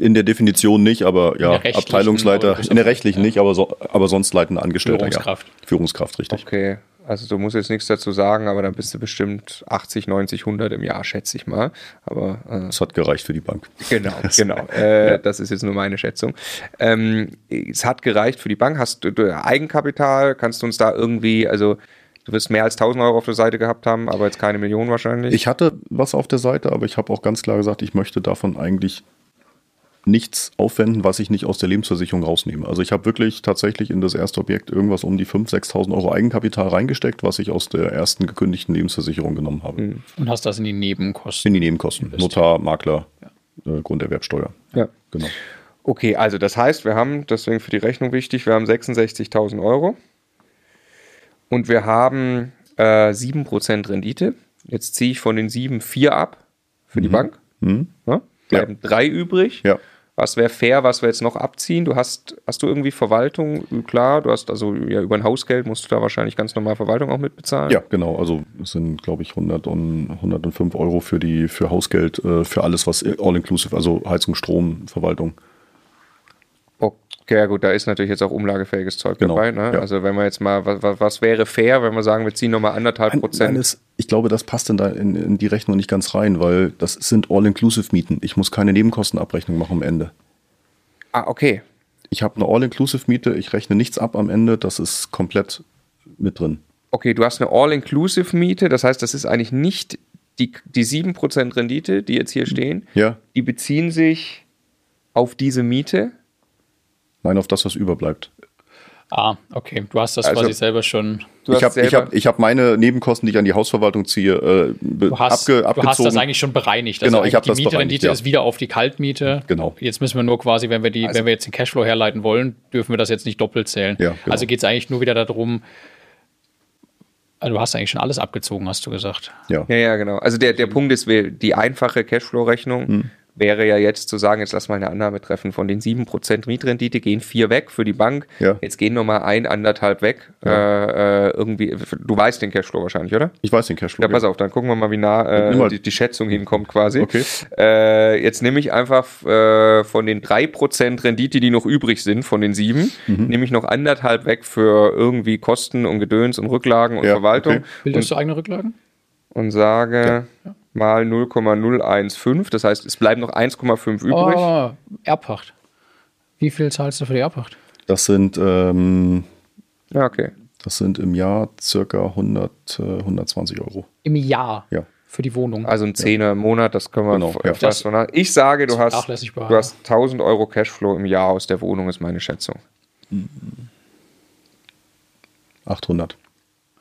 In der Definition nicht, aber ja, Abteilungsleiter, in der rechtlichen nicht, aber, so, aber sonst leitender Angestellter. Führungskraft. Ja. Führungskraft, richtig. Okay, also du musst jetzt nichts dazu sagen, aber dann bist du bestimmt 80, 90, 100 im Jahr, schätze ich mal. Aber äh, Das hat gereicht für die Bank. Genau, genau. Äh, Das ist jetzt nur meine Schätzung. Ähm, es hat gereicht für die Bank. Hast du, du Eigenkapital? Kannst du uns da irgendwie, also du wirst mehr als 1000 Euro auf der Seite gehabt haben, aber jetzt keine Millionen wahrscheinlich. Ich hatte was auf der Seite, aber ich habe auch ganz klar gesagt, ich möchte davon eigentlich nichts aufwenden, was ich nicht aus der Lebensversicherung rausnehme. Also ich habe wirklich tatsächlich in das erste Objekt irgendwas um die 5.000, 6.000 Euro Eigenkapital reingesteckt, was ich aus der ersten gekündigten Lebensversicherung genommen habe. und hast das in die Nebenkosten. In die Nebenkosten. Notar, Makler, äh, Grunderwerbsteuer. ja. Genau. Okay, also das heißt, wir haben, deswegen für die Rechnung wichtig, wir haben 66.000 Euro und wir haben äh, 7% Rendite. Jetzt ziehe ich von den 7 4 ab für die Bank. Mhm. Ne? Bleiben drei übrig. Ja. Was wäre fair, was wir jetzt noch abziehen? Du hast, hast du irgendwie Verwaltung? Klar, du hast also ja über ein Hausgeld musst du da wahrscheinlich ganz normal Verwaltung auch mitbezahlen. Ja, genau. Also es sind, glaube ich, 100 und 105 Euro für die für Hausgeld, äh, für alles, was all-inclusive, also Heizung, Strom, Verwaltung. Okay, ja gut, da ist natürlich jetzt auch umlagefähiges Zeug Genau, dabei. Ne? ja. Also wenn wir jetzt mal, was, was wäre fair, wenn wir sagen, wir ziehen nochmal anderthalb Prozent? nein, es- ich glaube, das passt in, da in, in die Rechnung nicht ganz rein, weil das sind All-Inclusive-Mieten. Ich muss keine Nebenkostenabrechnung machen am Ende. ah, okay. Ich habe eine All-Inclusive-Miete, ich rechne nichts ab am Ende, das ist komplett mit drin. Okay, du hast eine All-Inclusive-Miete, das heißt, das ist eigentlich nicht die, die 7% Rendite, die jetzt hier stehen, Ja, die beziehen sich auf diese Miete. Nein, auf das, was überbleibt. Ah, okay. Du hast das Also- quasi selber schon. Du ich habe ich hab, ich hab meine Nebenkosten, die ich an die Hausverwaltung ziehe, äh, Du hast, abge, du hast abgezogen. das eigentlich schon bereinigt. Genau, eigentlich ich hab die das bereinigt, Mietrendite ja. ist wieder auf die Kaltmiete. Genau. Jetzt müssen wir nur quasi, wenn wir, die, Also- wenn wir jetzt den Cashflow herleiten wollen, dürfen wir das jetzt nicht doppelt zählen. Ja, genau. Also geht es eigentlich nur wieder darum, also du hast eigentlich schon alles abgezogen, hast du gesagt. ja. Ja, ja, genau. Also der, der Punkt ist, die einfache Cashflow-Rechnung Hm. Wäre ja jetzt zu sagen, jetzt lass mal eine Annahme treffen, von den 7% Mietrendite gehen vier weg für die Bank, Ja. jetzt gehen nochmal ein, anderthalb weg. Äh, äh, irgendwie, du weißt den Cashflow wahrscheinlich, oder? Ich weiß den Cashflow. Ja, pass auf, dann gucken wir mal, wie nah äh, mal- die, die Schätzung hinkommt quasi. Okay. Äh, jetzt nehme ich einfach äh, von den 3% Rendite, die noch übrig sind, von den sieben, Mhm. nehme ich noch anderthalb weg für irgendwie Kosten und Gedöns und Rücklagen und Ja, Verwaltung okay. Bildest du eigene Rücklagen? und sage mal 0,015. Das heißt, es bleiben noch 1,5 übrig. Oh, Erbpacht. Wie viel zahlst du für die Erbpacht? Das sind, ähm, Ja, okay. das sind im Jahr circa 100, äh, 120 Euro. Im Jahr. Ja. Für die Wohnung. Also ein Zehner im Monat, das können wir Genau, ja. fast nach. Ich sage, du hast, du hast 1000 Euro Cashflow im Jahr aus der Wohnung, ist meine Schätzung. 800.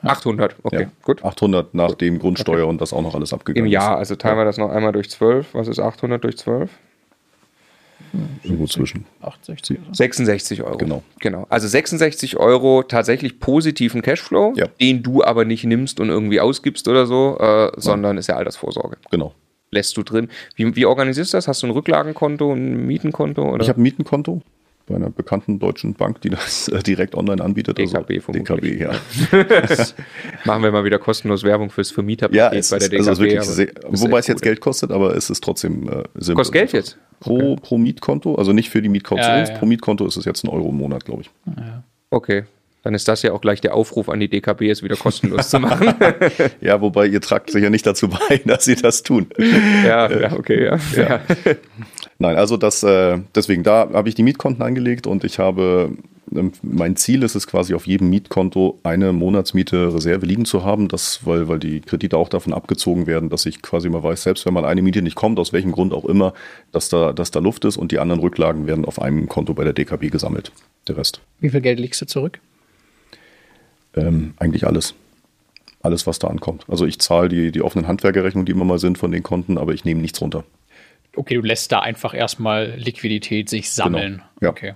800, okay, ja. gut. 800 nach dem Grundsteuer und das auch noch alles abgegangen Im Jahr, ist. also teilen wir das noch einmal durch 12. Was ist 800 durch 12? Irgendwo zwischen. 68. oder so. 66 Euro. Genau. genau. Also 66 Euro tatsächlich positiven Cashflow, Ja. den du aber nicht nimmst und irgendwie ausgibst oder so, äh, sondern ist ja Altersvorsorge. Genau. Lässt du drin. Wie, wie organisierst du das? Hast du ein Rücklagenkonto, ein Mietenkonto? Oder? Ich habe ein Mietenkonto bei einer bekannten deutschen Bank, die das äh, direkt online anbietet. DKB vermutlich. DKB, ja. Machen wir mal wieder kostenlos Werbung fürs Vermieterpaket Ja, es bei der ist, also sehr, wobei es jetzt gut. Geld kostet, aber es ist trotzdem äh, simpel. Kostet Geld jetzt? Pro, pro Mietkonto, also nicht für die Mietkaution, Ja, ja, pro Mietkonto ist es jetzt ein Euro im Monat, glaube ich. Okay. Dann ist das ja auch gleich der Aufruf an die DKB, es wieder kostenlos zu machen. Ja, wobei ihr tragt sicher nicht dazu bei, dass sie das tun. ja, ja, okay, ja. Nein, also das, äh, deswegen, da habe ich die Mietkonten angelegt und ich habe, ähm, mein Ziel ist es quasi auf jedem Mietkonto eine Monatsmiete Reserve liegen zu haben, das, weil, weil die Kredite auch davon abgezogen werden, dass ich quasi mal weiß, selbst wenn mal eine Miete nicht kommt, aus welchem Grund auch immer, dass da, dass da Luft ist und die anderen Rücklagen werden auf einem Konto bei der DKB gesammelt. Der Rest. Wie viel Geld legst du zurück? Ähm, eigentlich alles. Alles, was da ankommt. Also ich zahle die, die offenen Handwerkerrechnungen, die immer mal sind von den Konten, aber ich nehme nichts runter. Okay, du lässt da einfach erstmal Liquidität sich sammeln. Genau. Ja. Okay.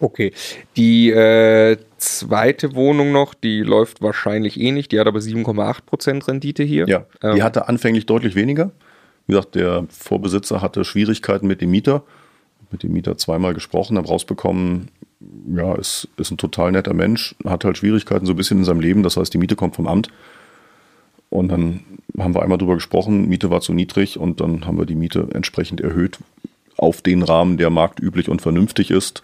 Okay. Die äh, zweite Wohnung noch, die läuft wahrscheinlich eh nicht, die hat aber 7,8% Rendite hier. Ja, Ähm, die hatte anfänglich deutlich weniger. Wie gesagt, der Vorbesitzer hatte Schwierigkeiten mit dem Mieter. Mit dem Mieter zweimal gesprochen, habe rausbekommen, ja, ist, ist ein total netter Mensch, hat halt Schwierigkeiten so ein bisschen in seinem Leben. Das heißt, die Miete kommt vom Amt. Und dann haben wir einmal drüber gesprochen, Miete war zu niedrig und dann haben wir die Miete entsprechend erhöht auf den Rahmen, der marktüblich und vernünftig ist.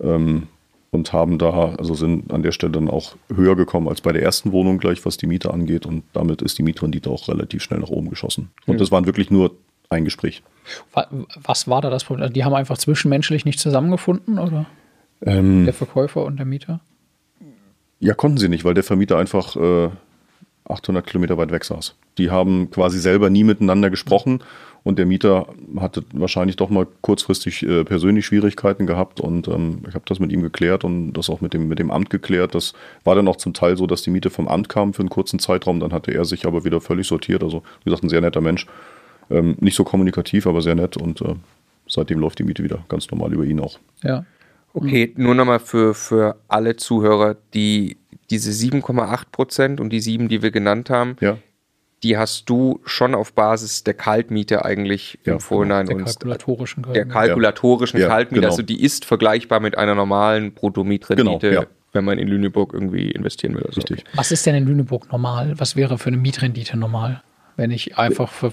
Ähm, und haben da, also sind an der Stelle dann auch höher gekommen als bei der ersten Wohnung gleich, was die Miete angeht. Und damit ist die Mietrendite auch relativ schnell nach oben geschossen. Und das waren wirklich nur ein Gespräch. Wa- Was war da das Problem? Also Die haben einfach zwischenmenschlich nicht zusammengefunden, oder? Ähm, Der Verkäufer und der Mieter? Ja, konnten sie nicht, weil der Vermieter einfach äh, 800 Kilometer weit weg saß. Die haben quasi selber nie miteinander gesprochen und der Mieter hatte wahrscheinlich doch mal kurzfristig äh, persönlich Schwierigkeiten gehabt und ähm, ich habe das mit ihm geklärt und das auch mit dem, mit dem Amt geklärt. Das war dann auch zum Teil so, dass die Miete vom Amt kam für einen kurzen Zeitraum, dann hatte er sich aber wieder völlig sortiert. Also, wie gesagt, ein sehr netter Mensch. Ähm, nicht so kommunikativ, aber sehr nett und äh, seitdem läuft die Miete wieder ganz normal über ihn auch. Ja. Okay, nur nochmal für, für alle Zuhörer, die diese 7,8 Prozent und die 7, die wir genannt haben, Ja, die hast du schon auf Basis der Kaltmiete eigentlich Ja, im Vorhinein Der uns kalkulatorischen der Kalten. kalkulatorischen Ja, Kaltmiete, genau. also die ist vergleichbar mit einer normalen Bruttomietrendite, Genau, ja. wenn man in Lüneburg irgendwie investieren will. Also, richtig. Was ist denn in Lüneburg normal? Was wäre für eine Mietrendite normal? Wenn ich einfach für,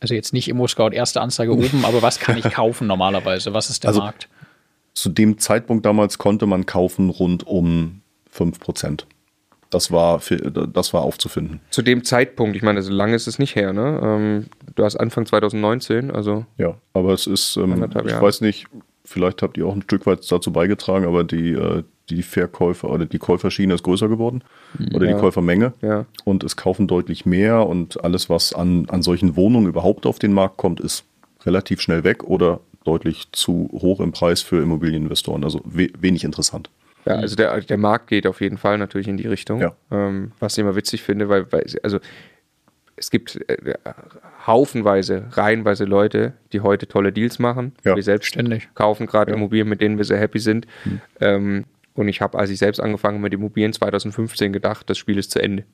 also jetzt nicht Immo-Scout erste Anzeige oben, aber was kann ich kaufen normalerweise? Was ist der Also- Markt? Zu dem Zeitpunkt damals konnte man kaufen rund um 5%. Das war, das war aufzufinden. Zu dem Zeitpunkt, ich meine, so lange ist es nicht her, ne? Ähm, du hast Anfang 2019, also Ja, aber es ist, ähm, ich Jahre. weiß nicht, vielleicht habt ihr auch ein Stück weit dazu beigetragen, aber die, äh, die Verkäufer oder die Käuferschiene ist größer geworden oder Ja. die Käufermenge. Ja. Und es kaufen deutlich mehr und alles, was an, an solchen Wohnungen überhaupt auf den Markt kommt, ist relativ schnell weg oder deutlich zu hoch im Preis für Immobilieninvestoren. Also we wenig interessant. Ja, also der, der Markt geht auf jeden Fall natürlich in die Richtung. Ja. Ähm, was ich immer witzig finde, weil, weil also es gibt äh, haufenweise, reihenweise Leute, die heute tolle Deals machen. Ja. Wir selbst Ständig. kaufen gerade Immobilien, mit denen wir sehr happy sind. Hm. Ähm, und ich habe, als ich selbst angefangen mit Immobilien 2015 gedacht, das Spiel ist zu Ende.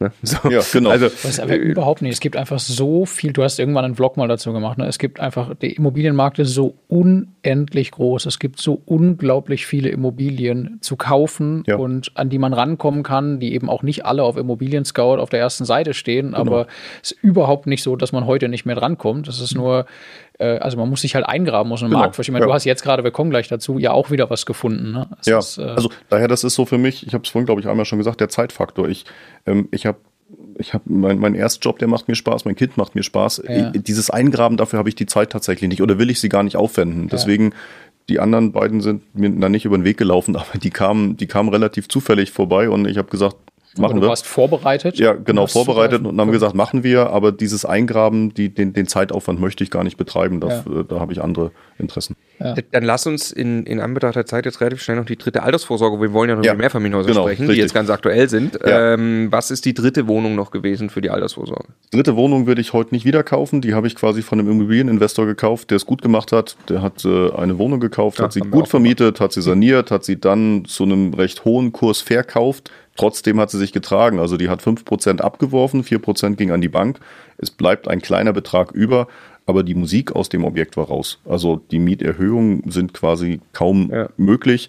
Ne? So. Ja, genau. Also, Das ist aber überhaupt nicht. Es gibt einfach so viel. Du hast irgendwann einen Vlog mal dazu gemacht. Ne? Es gibt einfach, der Immobilienmarkt ist so unendlich groß. Es gibt so unglaublich viele Immobilien zu kaufen Ja. und an die man rankommen kann, die eben auch nicht alle auf Immobilien Scout auf der ersten Seite stehen. Genau. Aber es ist überhaupt nicht so, dass man heute nicht mehr drankommt. Das ist nur, äh, also man muss sich halt eingraben, muss einen Genau. Markt. Ich meine, Ja. Du hast jetzt gerade, wir kommen gleich dazu, ja auch wieder was gefunden. Ne? Ja, ist, äh, also daher, das ist so für mich, ich habe es vorhin, glaube ich, einmal schon gesagt, der Zeitfaktor. Ich, ähm, ich ich hab mein, mein Erstjob, der macht mir Spaß, mein Kind macht mir Spaß. Ja. Dieses Eingraben, dafür habe ich die Zeit tatsächlich nicht oder will ich sie gar nicht aufwenden. Deswegen, die anderen beiden sind mir da nicht über den Weg gelaufen, aber die kamen, die kamen relativ zufällig vorbei und ich habe gesagt, machen du wir. warst vorbereitet. Ja, genau, vorbereitet und haben gesagt, machen wir, aber dieses Eingraben, die, den, den Zeitaufwand möchte ich gar nicht betreiben, das, Ja. äh, da habe ich andere Interessen. Dann lass uns in, in Anbetracht der Zeit jetzt relativ schnell noch die dritte Altersvorsorge. Wir wollen ja noch Ja, über Mehrfamilienhäuser genau, sprechen, die richtig. jetzt ganz aktuell sind. Ja. Ähm, was ist die dritte Wohnung noch gewesen für die Altersvorsorge? Dritte Wohnung würde ich heute nicht wieder kaufen, die habe ich quasi von einem Immobilieninvestor gekauft, der es gut gemacht hat. Der hat äh, eine Wohnung gekauft, Ja, hat sie gut vermietet, hat sie saniert, hat sie dann zu einem recht hohen Kurs verkauft. Trotzdem hat sie sich getragen. Also die hat 5% abgeworfen, 4% ging an die Bank. Es bleibt ein kleiner Betrag über, aber die Musik aus dem Objekt war raus. Also die Mieterhöhungen sind quasi kaum Ja. möglich.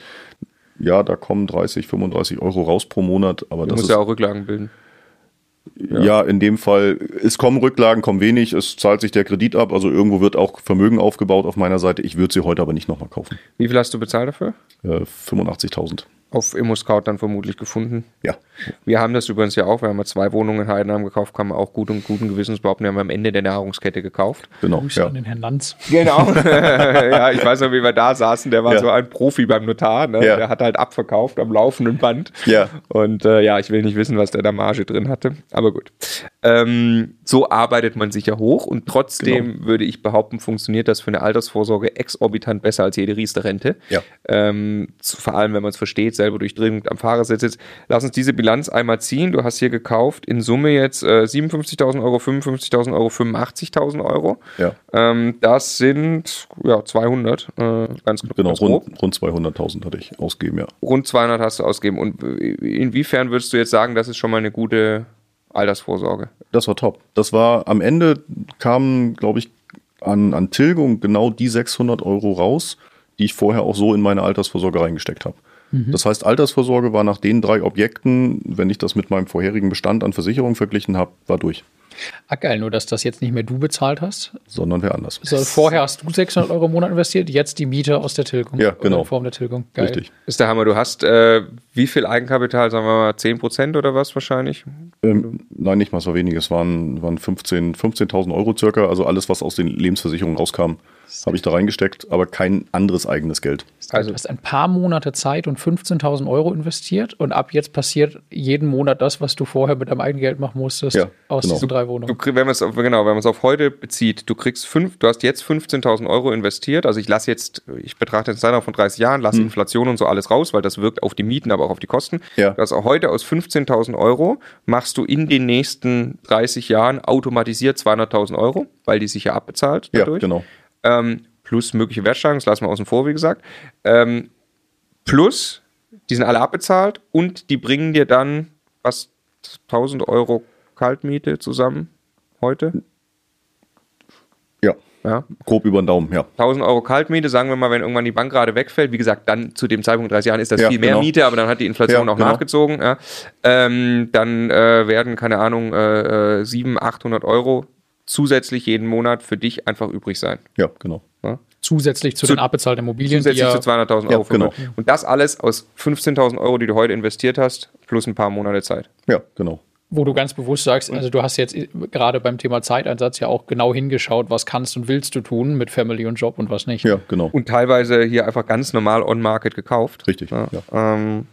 Ja, da kommen 30, 35 Euro raus pro Monat, aber Du das musst ist ja auch Rücklagen bilden. ja. in dem Fall, es kommen Rücklagen, kommen wenig, es zahlt sich der Kredit ab, also irgendwo wird auch Vermögen aufgebaut auf meiner Seite. Ich würde sie heute aber nicht nochmal kaufen. Wie viel hast du bezahlt dafür? Äh, 85.000. Auf ImmoScout dann vermutlich gefunden. Ja. Wir haben das übrigens ja auch. Wir haben ja zwei Wohnungen in Heidenheim gekauft, kann man auch gut und guten Gewissens behaupten, die haben wir am Ende der Nahrungskette gekauft. Genau. Grüße Ja. an den Herrn Lanz. Genau. ja, ich weiß noch, wie wir da saßen. Der war Ja. so ein Profi beim Notar. Ne? Ja. Der hat halt abverkauft am laufenden Band. Ja. Und äh, ja, ich will nicht wissen, was der da Marge drin hatte. Aber gut. Ähm, so arbeitet man sich ja hoch und trotzdem Genau. würde ich behaupten, funktioniert das für eine Altersvorsorge exorbitant besser als jede Riester-Rente. Ja. Ähm, zu, vor allem, wenn man es versteht, selber durchdringend am Fahrersitz sitzt. Lass uns diese Bilanz einmal ziehen. Du hast hier gekauft in Summe jetzt äh, 57.000 Euro, 55.000 Euro, 85.000 Euro. Ja. Ähm, das sind ja 200, äh, ganz, Genau, ganz rund, rund 200.000 hatte ich ausgegeben, ja. Rund 200 hast du ausgegeben. Und inwiefern würdest du jetzt sagen, das ist schon mal eine gute Altersvorsorge? Das war top. Das war am Ende kamen, glaube ich, an, an Tilgung genau die 600 Euro raus, die ich vorher auch so in meine Altersvorsorge reingesteckt habe. Das heißt, Altersvorsorge war nach den drei Objekten, wenn ich das mit meinem vorherigen Bestand an Versicherungen verglichen habe, war durch. Ah, geil, nur dass das jetzt nicht mehr du bezahlt hast. Sondern wer anders. So, vorher hast du 600 Euro im Monat investiert, jetzt die Miete aus der Tilgung. Ja, Oder genau. In Form der Tilgung. Geil. Richtig. Ist der Hammer. Du hast äh, wie viel Eigenkapital? Sagen wir mal 10% oder was wahrscheinlich? Ähm, nein, nicht mal so wenig. Es waren, waren 15 15.000 Euro circa. Also alles, was aus den Lebensversicherungen rauskam, habe ich da reingesteckt, aber kein anderes eigenes Geld. Also du hast ein paar Monate Zeit und 15.000 Euro investiert und ab jetzt passiert jeden Monat das, was du vorher mit deinem eigenen Geld machen musstest, Ja, aus genau. diesen drei Du, Wohnungen. krieg- wenn man es auf, genau, wenn man es auf heute bezieht, du kriegst fünf, du hast jetzt 15.000 Euro investiert. Also ich lasse jetzt, ich betrachte den Zeitraum von 30 Jahren, lasse Inflation und so alles raus, weil das wirkt auf die Mieten, aber auch auf die Kosten. Hm. Ja. Du hast auch heute aus 15.000 Euro machst du in den nächsten 30 Jahren automatisiert 200.000 Euro, weil die sich ja abbezahlt Ja, dadurch. genau. Ähm, plus mögliche Wertsteigerungen, das lassen wir außen vor, wie gesagt. Ähm, plus, die sind alle abbezahlt und die bringen dir dann was 1000 Euro Kaltmiete zusammen heute. Ja, Ja. grob über den Daumen, ja. 1000 Euro Kaltmiete, sagen wir mal, wenn irgendwann die Bank gerade wegfällt. Wie gesagt, dann zu dem Zeitpunkt 30 Jahren ist das Ja, viel mehr genau. Miete, aber dann hat die Inflation Ja, auch genau. nachgezogen. Ja. Ähm, dann äh, werden, keine Ahnung, äh, äh, 700, 800 Euro zusätzlich jeden Monat für dich einfach übrig sein. Ja, genau. Zusätzlich zu, Zu- den abbezahlten Immobilien, Zusätzlich die ja, zu 200.000 Ja, Euro. genau. Vermögen. Und das alles aus 15.000 Euro, die du heute investiert hast, plus ein paar Monate Zeit. Ja, genau. wo du ganz bewusst sagst, also du hast jetzt gerade beim Thema Zeiteinsatz ja auch genau hingeschaut, was kannst und willst du tun mit Family und Job und was nicht. Ja, genau. Und teilweise hier einfach ganz normal on-market gekauft. Richtig, Ja. ja. Ähm,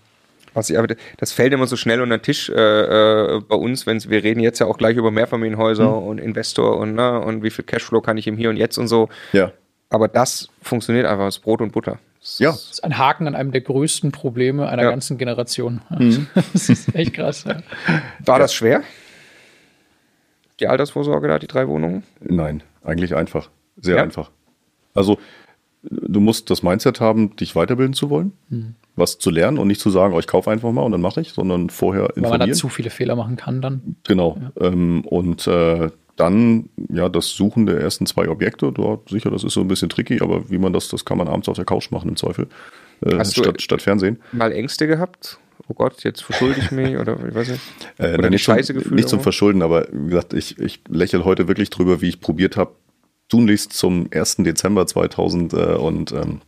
was ich, aber das fällt immer so schnell unter den Tisch äh, äh, bei uns, wenn wir reden jetzt ja auch gleich über Mehrfamilienhäuser Hm. und Investor und, ne, und wie viel Cashflow kann ich im Hier und Jetzt und so. Ja, Aber das funktioniert einfach, das ist Brot und Butter. Das ja. Ist ein Haken an einem der größten Probleme einer Ja. ganzen Generation. Mhm. Das ist echt krass. Ja. War das schwer? Die Altersvorsorge da, die drei Wohnungen? Nein, eigentlich einfach. Sehr Ja? einfach. Also, du musst das Mindset haben, dich weiterbilden zu wollen, Hm. was zu lernen und nicht zu sagen, oh, ich kaufe einfach mal und dann mache ich, sondern vorher Weil man da informieren. zu viele Fehler machen kann dann. Genau. Ähm, und äh, dann ja das Suchen der ersten zwei Objekte. Dort sicher, das ist so ein bisschen tricky, aber wie man das, das kann man abends auf der Couch machen im Zweifel. Äh, Hast du- statt, statt Fernsehen. Mal Ängste gehabt? Oh Gott, jetzt verschulde ich mich oder ich weiß nicht. Äh, Oder nein, die nicht, zum, nicht zum? Verschulden, aber wie gesagt, ich, ich lächle heute wirklich drüber, wie ich probiert habe, tunlichst zum 1. Dezember 2000 äh, ähm,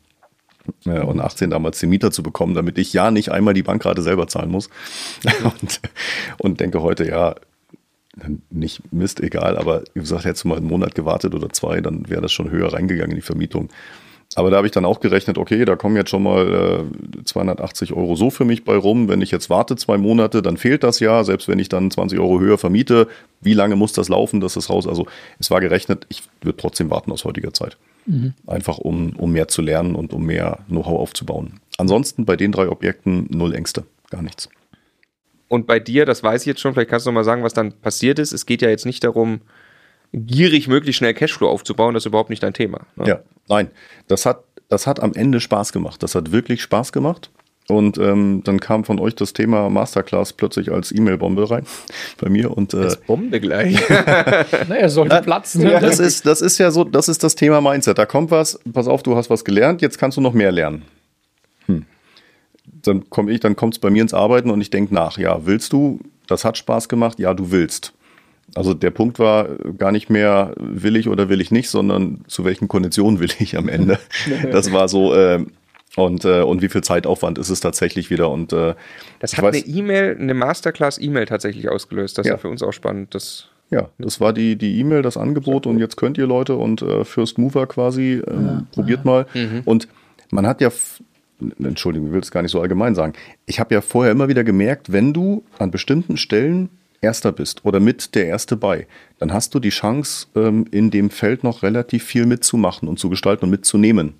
äh, und 18 damals den Mieter zu bekommen, damit ich ja nicht einmal die Bankrate selber zahlen muss. und, und denke heute, ja, nicht Mist, egal, aber wie gesagt, hättest du mal einen Monat gewartet oder zwei, dann wäre das schon höher reingegangen in die Vermietung. Aber da habe ich dann auch gerechnet, okay, da kommen jetzt schon mal äh, 280 Euro so für mich bei rum. Wenn ich jetzt warte zwei Monate, dann fehlt das ja. Selbst wenn ich dann 20 Euro höher vermiete, wie lange muss das laufen, dass das Haus, also es war gerechnet, ich würde trotzdem warten aus heutiger Zeit. Mhm. Einfach um, um mehr zu lernen und um mehr Know-how aufzubauen. Ansonsten bei den drei Objekten null Ängste, gar nichts. Und bei dir, das weiß ich jetzt schon, vielleicht kannst du noch mal sagen, was dann passiert ist. Es geht ja jetzt nicht darum, gierig möglichst schnell Cashflow aufzubauen, das ist überhaupt nicht dein Thema. Ne? Ja, nein, das hat, das hat am Ende Spaß gemacht. Das hat wirklich Spaß gemacht. Und ähm, dann kam von euch das Thema Masterclass plötzlich als E-Mail-Bombe rein bei mir und äh, als Bombe gleich. naja, sollte na, platzen. Ja, das ist das ist ja so, das ist das Thema Mindset. Da kommt was. Pass auf, du hast was gelernt. Jetzt kannst du noch mehr lernen. Hm. Dann komme ich, dann kommt es bei mir ins Arbeiten und ich denke nach. Ja, willst du? Das hat Spaß gemacht. Ja, du willst. Also der Punkt war gar nicht mehr, will ich oder will ich nicht, sondern zu welchen Konditionen will ich am Ende. Das war so, äh, und, äh, und wie viel Zeitaufwand ist es tatsächlich wieder? Und, äh, das hat weiß, eine E-Mail, eine Masterclass-E-Mail tatsächlich ausgelöst. Das ja. ist ja für uns auch spannend. Das ja, das war die die E-Mail, das Angebot und jetzt könnt ihr Leute und äh, First Mover quasi, ähm, ja. probiert mal. Mhm. Und man hat ja, Entschuldigung, ich will es gar nicht so allgemein sagen, ich habe ja vorher immer wieder gemerkt, wenn du an bestimmten Stellen Erster bist oder mit der Erste bei, dann hast du die Chance, ähm, in dem Feld noch relativ viel mitzumachen und zu gestalten und mitzunehmen.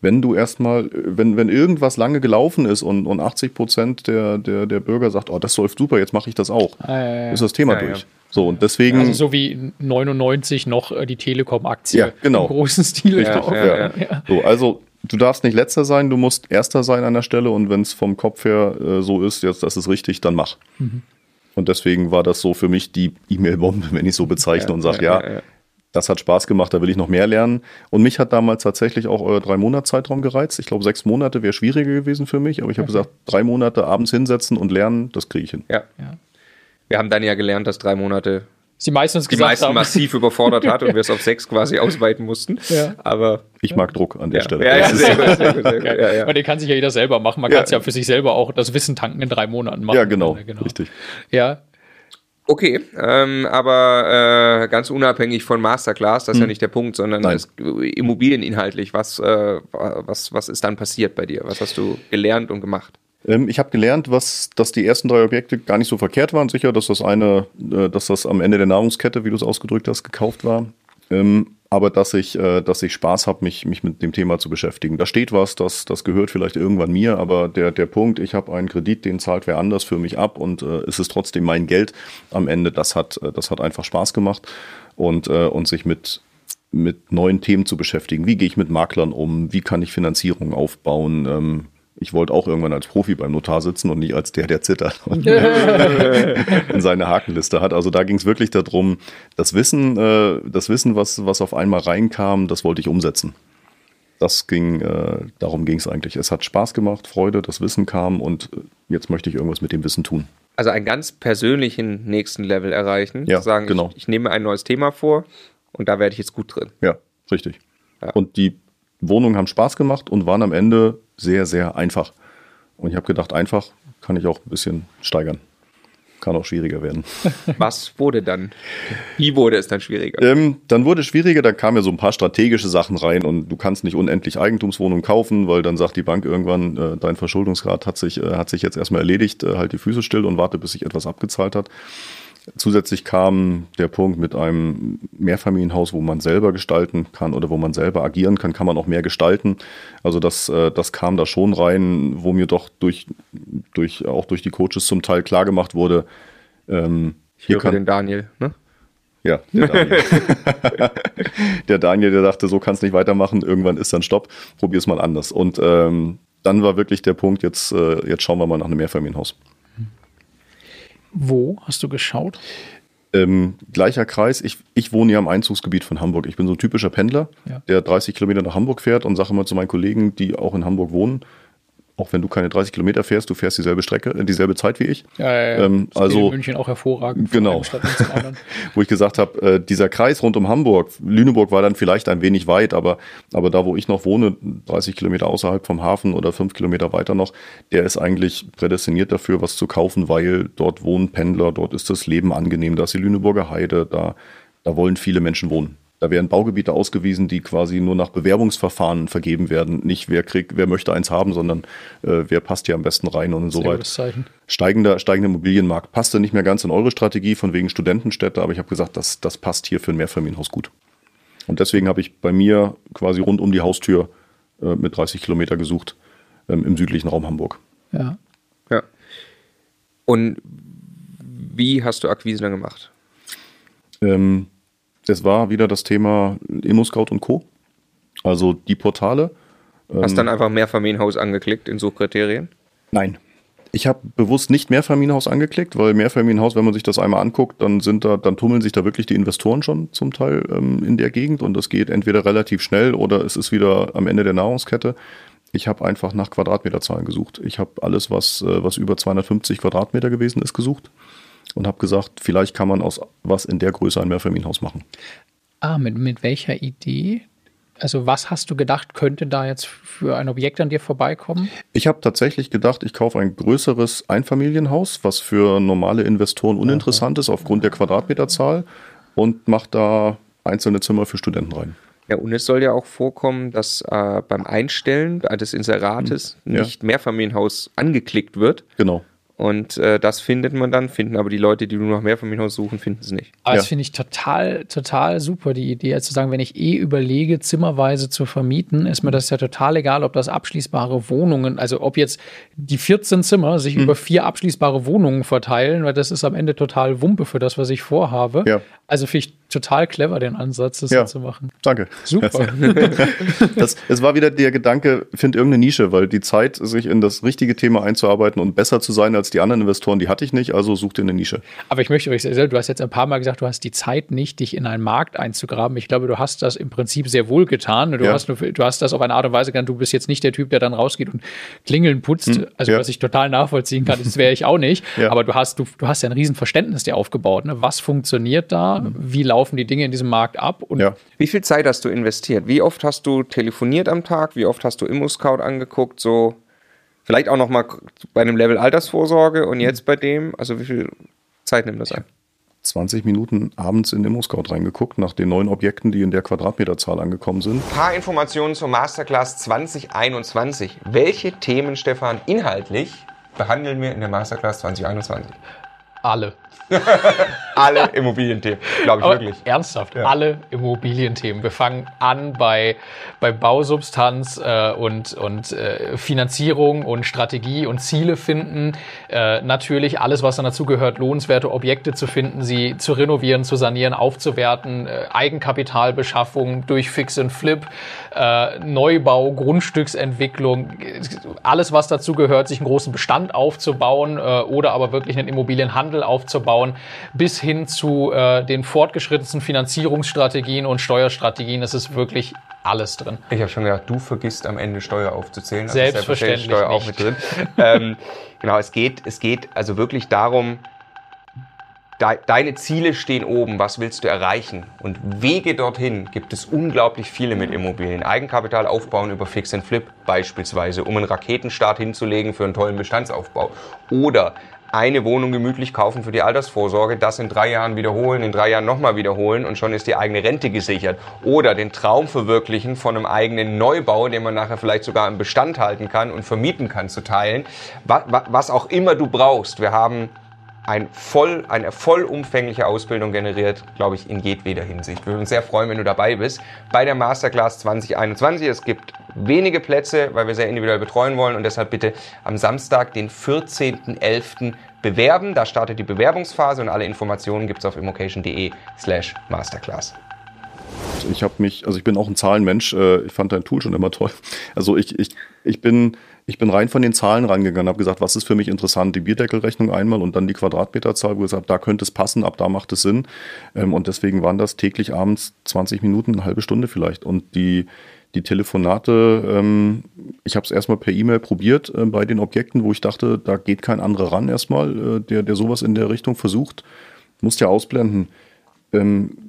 Wenn du erstmal, wenn, wenn irgendwas lange gelaufen ist und, und 80 Prozent der, der, der Bürger sagt, oh, das läuft super, jetzt mache ich das auch, ah, ja, ja. ist das Thema ja, durch. So, und deswegen. Also so wie 99 noch äh, die Telekom-Aktie ja, genau. im großen Stil. Richtig, ja, ja. So, also du darfst nicht letzter sein, du musst erster sein an der Stelle und wenn es vom Kopf her äh, so ist, jetzt das ist richtig, dann mach. Mhm. Und deswegen war das so für mich die E-Mail-Bombe, wenn ich so bezeichne ja, und sage, ja, ja, ja, das hat Spaß gemacht, da will ich noch mehr lernen. Und mich hat damals tatsächlich auch euer drei Monats Zeitraum gereizt. Ich glaube, sechs Monate wäre schwieriger gewesen für mich, aber ich habe okay. gesagt, drei Monate abends hinsetzen und lernen, das kriege ich hin. Ja. Wir haben dann ja gelernt, dass drei Monate die meistens die meisten haben. massiv überfordert hat und wir es auf sechs quasi ausweiten mussten. Ja. Aber ich mag Druck an der ja. Stelle. Ja, ja, sehr gut, sehr gut, sehr gut. Ja, ja. Und den kann sich ja jeder selber machen. Man kann es ja für sich selber auch das Wissen tanken in drei Monaten machen. Ja, genau, genau. richtig. Ja. Okay, ähm, aber äh, ganz unabhängig von Masterclass, das ist hm. ja nicht der Punkt, sondern es, Immobilieninhaltlich, was, äh, was, was ist dann passiert bei dir? Was hast du gelernt und gemacht? Ähm, ich habe gelernt, was, dass die ersten drei Objekte gar nicht so verkehrt waren. Sicher, dass das eine, äh, dass das am Ende der Nahrungskette, wie du es ausgedrückt hast, gekauft war. Ähm, aber dass ich, äh, dass ich Spaß habe, mich, mich mit dem Thema zu beschäftigen. Da steht was, das, das gehört vielleicht irgendwann mir, aber der, der Punkt, ich habe einen Kredit, den zahlt wer anders für mich ab und äh, es ist trotzdem mein Geld am Ende, das hat, das hat einfach Spaß gemacht und, und sich mit, mit neuen Themen zu beschäftigen. Wie gehe ich mit Maklern um? Wie kann ich Finanzierung aufbauen? Ich wollte auch irgendwann als Profi beim Notar sitzen und nicht als der, der zittert und in seine Hakenliste hat. Also da ging es wirklich darum, das Wissen, äh, das Wissen, was, was auf einmal reinkam, das wollte ich umsetzen. Das ging, äh, darum ging es eigentlich. Es hat Spaß gemacht, Freude, das Wissen kam und jetzt möchte ich irgendwas mit dem Wissen tun. Also einen ganz persönlichen nächsten Level erreichen. Ja, sagen, genau. Ich, ich nehme ein neues Thema vor und da werde ich jetzt gut drin. Ja, richtig. Ja. Und die Wohnungen haben Spaß gemacht und waren am Ende sehr, sehr einfach. Und ich habe gedacht, einfach kann ich auch ein bisschen steigern. Kann auch schwieriger werden. Was wurde dann? Wie wurde es dann schwieriger? Ähm, dann wurde es schwieriger, da kamen ja so ein paar strategische Sachen rein und du kannst nicht unendlich Eigentumswohnungen kaufen, weil dann sagt die Bank irgendwann, äh, dein Verschuldungsgrad hat sich, äh, hat sich jetzt erstmal erledigt, äh, halt die Füße still und warte, bis sich etwas abgezahlt hat. Zusätzlich kam der Punkt mit einem Mehrfamilienhaus, wo man selber gestalten kann oder wo man selber agieren kann, kann man auch mehr gestalten. Also das, äh, das kam da schon rein, wo mir doch durch, durch, auch durch die Coaches zum Teil klar gemacht wurde. Ähm, hier kann, den Daniel, ne? Ja, der Daniel. der Daniel, der dachte, so kannst nicht weitermachen, irgendwann ist dann Stopp, probier es mal anders. Und ähm, dann war wirklich der Punkt, jetzt, äh, jetzt schauen wir mal nach einem Mehrfamilienhaus. Wo hast du geschaut? Ähm, gleicher Kreis. Ich, ich wohne ja im Einzugsgebiet von Hamburg. Ich bin so ein typischer Pendler, ja. der 30 Kilometer nach Hamburg fährt und sage immer zu meinen Kollegen, die auch in Hamburg wohnen, auch wenn du keine 30 Kilometer fährst, du fährst dieselbe Strecke, äh, dieselbe Zeit wie ich. Ja, ja, ja. Ähm, also in München auch hervorragend. Genau. wo ich gesagt habe, äh, dieser Kreis rund um Hamburg, Lüneburg war dann vielleicht ein wenig weit, aber, aber da, wo ich noch wohne, 30 Kilometer außerhalb vom Hafen oder fünf Kilometer weiter noch, der ist eigentlich prädestiniert dafür, was zu kaufen, weil dort wohnen Pendler, dort ist das Leben angenehm, da ist die Lüneburger Heide, da, da wollen viele Menschen wohnen. Da werden Baugebiete ausgewiesen, die quasi nur nach Bewerbungsverfahren vergeben werden. Nicht wer kriegt, wer möchte eins haben, sondern äh, wer passt hier am besten rein und insoweit. Steigender, steigender Immobilienmarkt passte nicht mehr ganz in eure Strategie von wegen Studentenstädte, aber ich habe gesagt, das, das passt hier für ein Mehrfamilienhaus gut. Und deswegen habe ich bei mir quasi rund um die Haustür äh, mit 30 Kilometer gesucht ähm, im südlichen Raum Hamburg. Ja. Ja. Und wie hast du Akquise dann gemacht? Ähm, es war wieder das Thema ImmoScout und Co. Also die Portale. Hast ähm, dann einfach Mehrfamilienhaus angeklickt in Suchkriterien? Nein. Ich habe bewusst nicht Mehrfamilienhaus angeklickt, weil Mehrfamilienhaus, wenn man sich das einmal anguckt, dann sind da, dann tummeln sich da wirklich die Investoren schon zum Teil ähm, in der Gegend und das geht entweder relativ schnell oder es ist wieder am Ende der Nahrungskette. Ich habe einfach nach Quadratmeterzahlen gesucht. Ich habe alles, was, äh, was über 250 Quadratmeter gewesen ist, gesucht und habe gesagt, vielleicht kann man aus was in der Größe ein Mehrfamilienhaus machen. Ah, mit, mit welcher Idee? Also was hast du gedacht, könnte da jetzt für ein Objekt an dir vorbeikommen? Ich habe tatsächlich gedacht, ich kaufe ein größeres Einfamilienhaus, was für normale Investoren uninteressant ist aufgrund der Quadratmeterzahl und mache da einzelne Zimmer für Studenten rein. Ja, und es soll ja auch vorkommen, dass äh, beim Einstellen des Inserates hm. ja. nicht Mehrfamilienhaus angeklickt wird. Genau. Und äh, das findet man dann, finden aber die Leute, die nur noch mehr von mir suchen, finden es nicht. Aber ja. das finde ich total, total super, die Idee. Also zu sagen, wenn ich eh überlege, zimmerweise zu vermieten, ist mir das ja total egal, ob das abschließbare Wohnungen, also ob jetzt die 14 Zimmer sich hm. über vier abschließbare Wohnungen verteilen, weil das ist am Ende total Wumpe für das, was ich vorhabe. Ja. Also finde ich total clever, den Ansatz, das ja. so zu machen. Danke. Super. das, es war wieder der Gedanke, find irgendeine Nische, weil die Zeit, sich in das richtige Thema einzuarbeiten und besser zu sein als die anderen Investoren, die hatte ich nicht, also such dir eine Nische. Aber ich möchte euch sagen, du hast jetzt ein paar Mal gesagt, du hast die Zeit nicht, dich in einen Markt einzugraben. Ich glaube, du hast das im Prinzip sehr wohl getan. Du, ja. hast, du hast das auf eine Art und Weise getan, du bist jetzt nicht der Typ, der dann rausgeht und Klingeln putzt. Hm. Also, ja. was ich total nachvollziehen kann, das wäre ich auch nicht. Ja. Aber du hast, du, du hast ja ein Riesenverständnis dir aufgebaut. Ne? Was funktioniert da? Hm. Wie laufen die Dinge in diesem Markt ab? Und Wie viel Zeit hast du investiert? Wie oft hast du telefoniert am Tag? Wie oft hast du ImmoScout angeguckt? So Vielleicht auch noch mal bei einem Level Altersvorsorge und jetzt bei dem, also wie viel Zeit nimmt das ein? 20 Minuten abends in ImmoScout reingeguckt, nach den neuen Objekten, die in der Quadratmeterzahl angekommen sind. Ein paar Informationen zur Masterclass 2021. Welche Themen, Stefan, inhaltlich behandeln wir in der Masterclass 2021? Alle. Alle Immobilienthemen, glaube ich Aber wirklich. Ernsthaft, ja. alle Immobilienthemen. Wir fangen an bei, bei Bausubstanz äh, und, und äh, Finanzierung und Strategie und Ziele finden. Äh, natürlich alles, was dann dazu gehört, lohnenswerte Objekte zu finden, sie zu renovieren, zu sanieren, aufzuwerten, äh, Eigenkapitalbeschaffung durch Fix and Flip, äh, Neubau, Grundstücksentwicklung, alles, was dazu gehört, sich einen großen Bestand aufzubauen äh, oder aber wirklich einen Immobilienhandel aufzubauen bis hin zu äh, den fortgeschrittensten Finanzierungsstrategien und Steuerstrategien. Es ist wirklich alles drin. Ich habe schon gedacht, du vergisst am Ende Steuer aufzuzählen. Also Selbstverständlich Steuer nicht. auch mit drin. ähm, genau, es geht, es geht also wirklich darum, deine Ziele stehen oben, was willst du erreichen? Und Wege dorthin gibt es unglaublich viele mit Immobilien. Eigenkapital aufbauen über Fix and Flip beispielsweise, um einen Raketenstart hinzulegen für einen tollen Bestandsaufbau. Oder eine Wohnung gemütlich kaufen für die Altersvorsorge, das in drei Jahren wiederholen, in drei Jahren nochmal wiederholen und schon ist die eigene Rente gesichert. Oder den Traum verwirklichen von einem eigenen Neubau, den man nachher vielleicht sogar im Bestand halten kann und vermieten kann, zu teilen. Was auch immer du brauchst. Wir haben ein voll, eine vollumfängliche Ausbildung generiert, glaube ich, in jedweder Hinsicht. Wir würden uns sehr freuen, wenn du dabei bist bei der Masterclass 2021. Es gibt wenige Plätze, weil wir sehr individuell betreuen wollen und deshalb bitte am Samstag, den 14.11. bewerben. Da startet die Bewerbungsphase und alle Informationen gibt es auf immocation.de slash masterclass. Ich habe mich, also ich bin auch ein Zahlenmensch, äh, ich fand dein Tool schon immer toll. Also ich, ich, ich bin ich bin rein von den Zahlen rangegangen, habe gesagt, was ist für mich interessant? Die Bierdeckelrechnung einmal und dann die Quadratmeterzahl, wo ich gesagt da könnte es passen, ab da macht es Sinn. Ähm, und deswegen waren das täglich abends 20 Minuten, eine halbe Stunde vielleicht. Und die, die Telefonate, ähm, ich habe es erstmal per E-Mail probiert äh, bei den Objekten, wo ich dachte, da geht kein anderer ran erstmal, äh, der, der sowas in der Richtung versucht. Musst ja ausblenden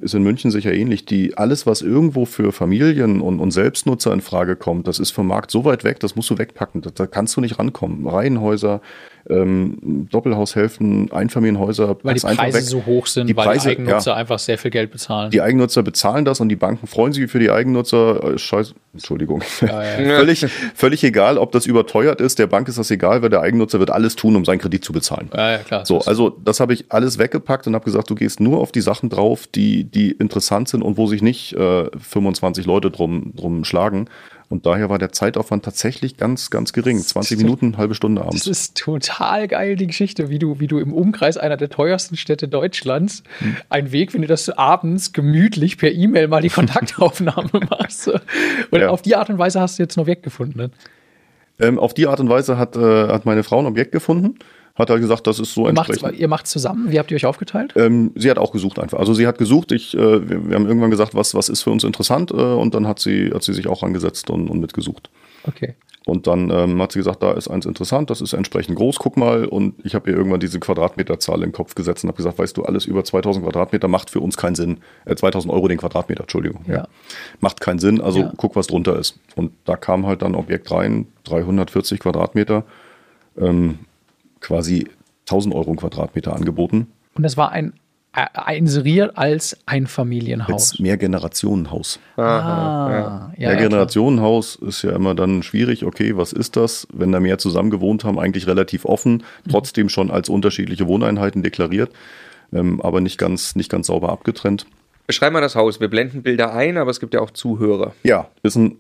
ist in München sicher ähnlich. Die, alles, was irgendwo für Familien und, und Selbstnutzer in Frage kommt, das ist vom Markt so weit weg, das musst du wegpacken. Da, da kannst du nicht rankommen. Reihenhäuser, ähm, Doppelhaushälften, Einfamilienhäuser. Weil die Preise so hoch sind, die weil Preise, die Eigennutzer ja. einfach sehr viel Geld bezahlen. Die Eigennutzer bezahlen das und die Banken freuen sich für die Eigennutzer. Äh, Scheiße, Entschuldigung. Ja, ja. völlig, völlig egal, ob das überteuert ist. Der Bank ist das egal, weil der Eigennutzer wird alles tun, um seinen Kredit zu bezahlen. ja, ja, klar. So, also das habe ich alles weggepackt und habe gesagt, du gehst nur auf die Sachen drauf, die, die interessant sind und wo sich nicht äh, 25 Leute drum, drum schlagen. Und daher war der Zeitaufwand tatsächlich ganz, ganz gering. 20 Minuten, halbe Stunde Das abends. ist total geil, die Geschichte, wie du, wie du im Umkreis einer der teuersten Städte Deutschlands Hm. einen Weg findest, dass du abends gemütlich per E-Mail mal die Kontaktaufnahme machst. Und Ja. auf die Art und Weise hast du jetzt ein Objekt gefunden. Ne? Ähm, auf die Art und Weise hat, äh, hat meine Frau ein Objekt gefunden, hat halt gesagt, das ist so Ihr macht's, entsprechend. ihr macht zusammen. Wie habt ihr euch aufgeteilt? Ähm, sie hat auch gesucht einfach. Also sie hat gesucht, ich, äh, wir, wir haben irgendwann gesagt, was, was ist für uns interessant äh, und dann hat sie, hat sie sich auch angesetzt und, und mitgesucht. Okay. Und dann ähm, hat sie gesagt, da ist eins interessant, das ist entsprechend groß, guck mal. Und ich habe ihr irgendwann diese Quadratmeterzahl in den Kopf gesetzt und habe gesagt, weißt du, alles über 2000 Quadratmeter macht für uns keinen Sinn. Äh, 2000 Euro den Quadratmeter, Entschuldigung. Ja. Macht keinen Sinn, also Ja. guck, was drunter ist. Und da kam halt dann ein Objekt rein, 340 Quadratmeter, ähm, quasi 1000 Euro im Quadratmeter angeboten. Und das war ein, äh, inseriert als Einfamilienhaus. Als Mehrgenerationenhaus. Ah, ja, ja, Mehrgenerationenhaus ist ja immer dann schwierig. Okay, was ist das? Wenn da mehr zusammen gewohnt haben, eigentlich relativ offen, trotzdem schon als unterschiedliche Wohneinheiten deklariert, ähm, aber nicht ganz, nicht ganz sauber abgetrennt. Beschreib mal das Haus. Wir blenden Bilder ein, aber es gibt ja auch Zuhörer. Ja, ist ein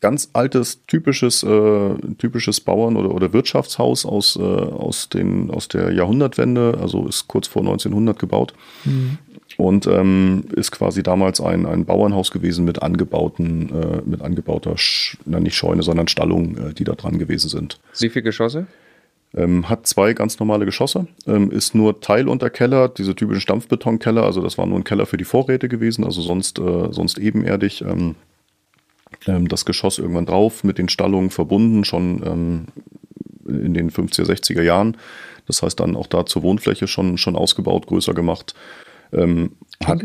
ganz altes, typisches, äh, typisches Bauern- oder, oder Wirtschaftshaus aus, äh, aus, den, aus der Jahrhundertwende, also ist kurz vor 1900 gebaut. Und ähm, ist quasi damals ein, ein Bauernhaus gewesen mit angebauten, äh, mit angebauter, Sch na, nicht Scheune, sondern Stallung, äh, die da dran gewesen sind. Wie viele Geschosse? Ähm, hat zwei ganz normale Geschosse, ähm, ist nur Teilunterkeller, diese typischen Stampfbetonkeller, also das war nur ein Keller für die Vorräte gewesen, also sonst, äh, sonst ebenerdig. Ähm, das Geschoss irgendwann drauf, mit den Stallungen verbunden, schon ähm, in den 50er, 60er Jahren. Das heißt dann auch da zur Wohnfläche schon, schon ausgebaut, größer gemacht. Ähm,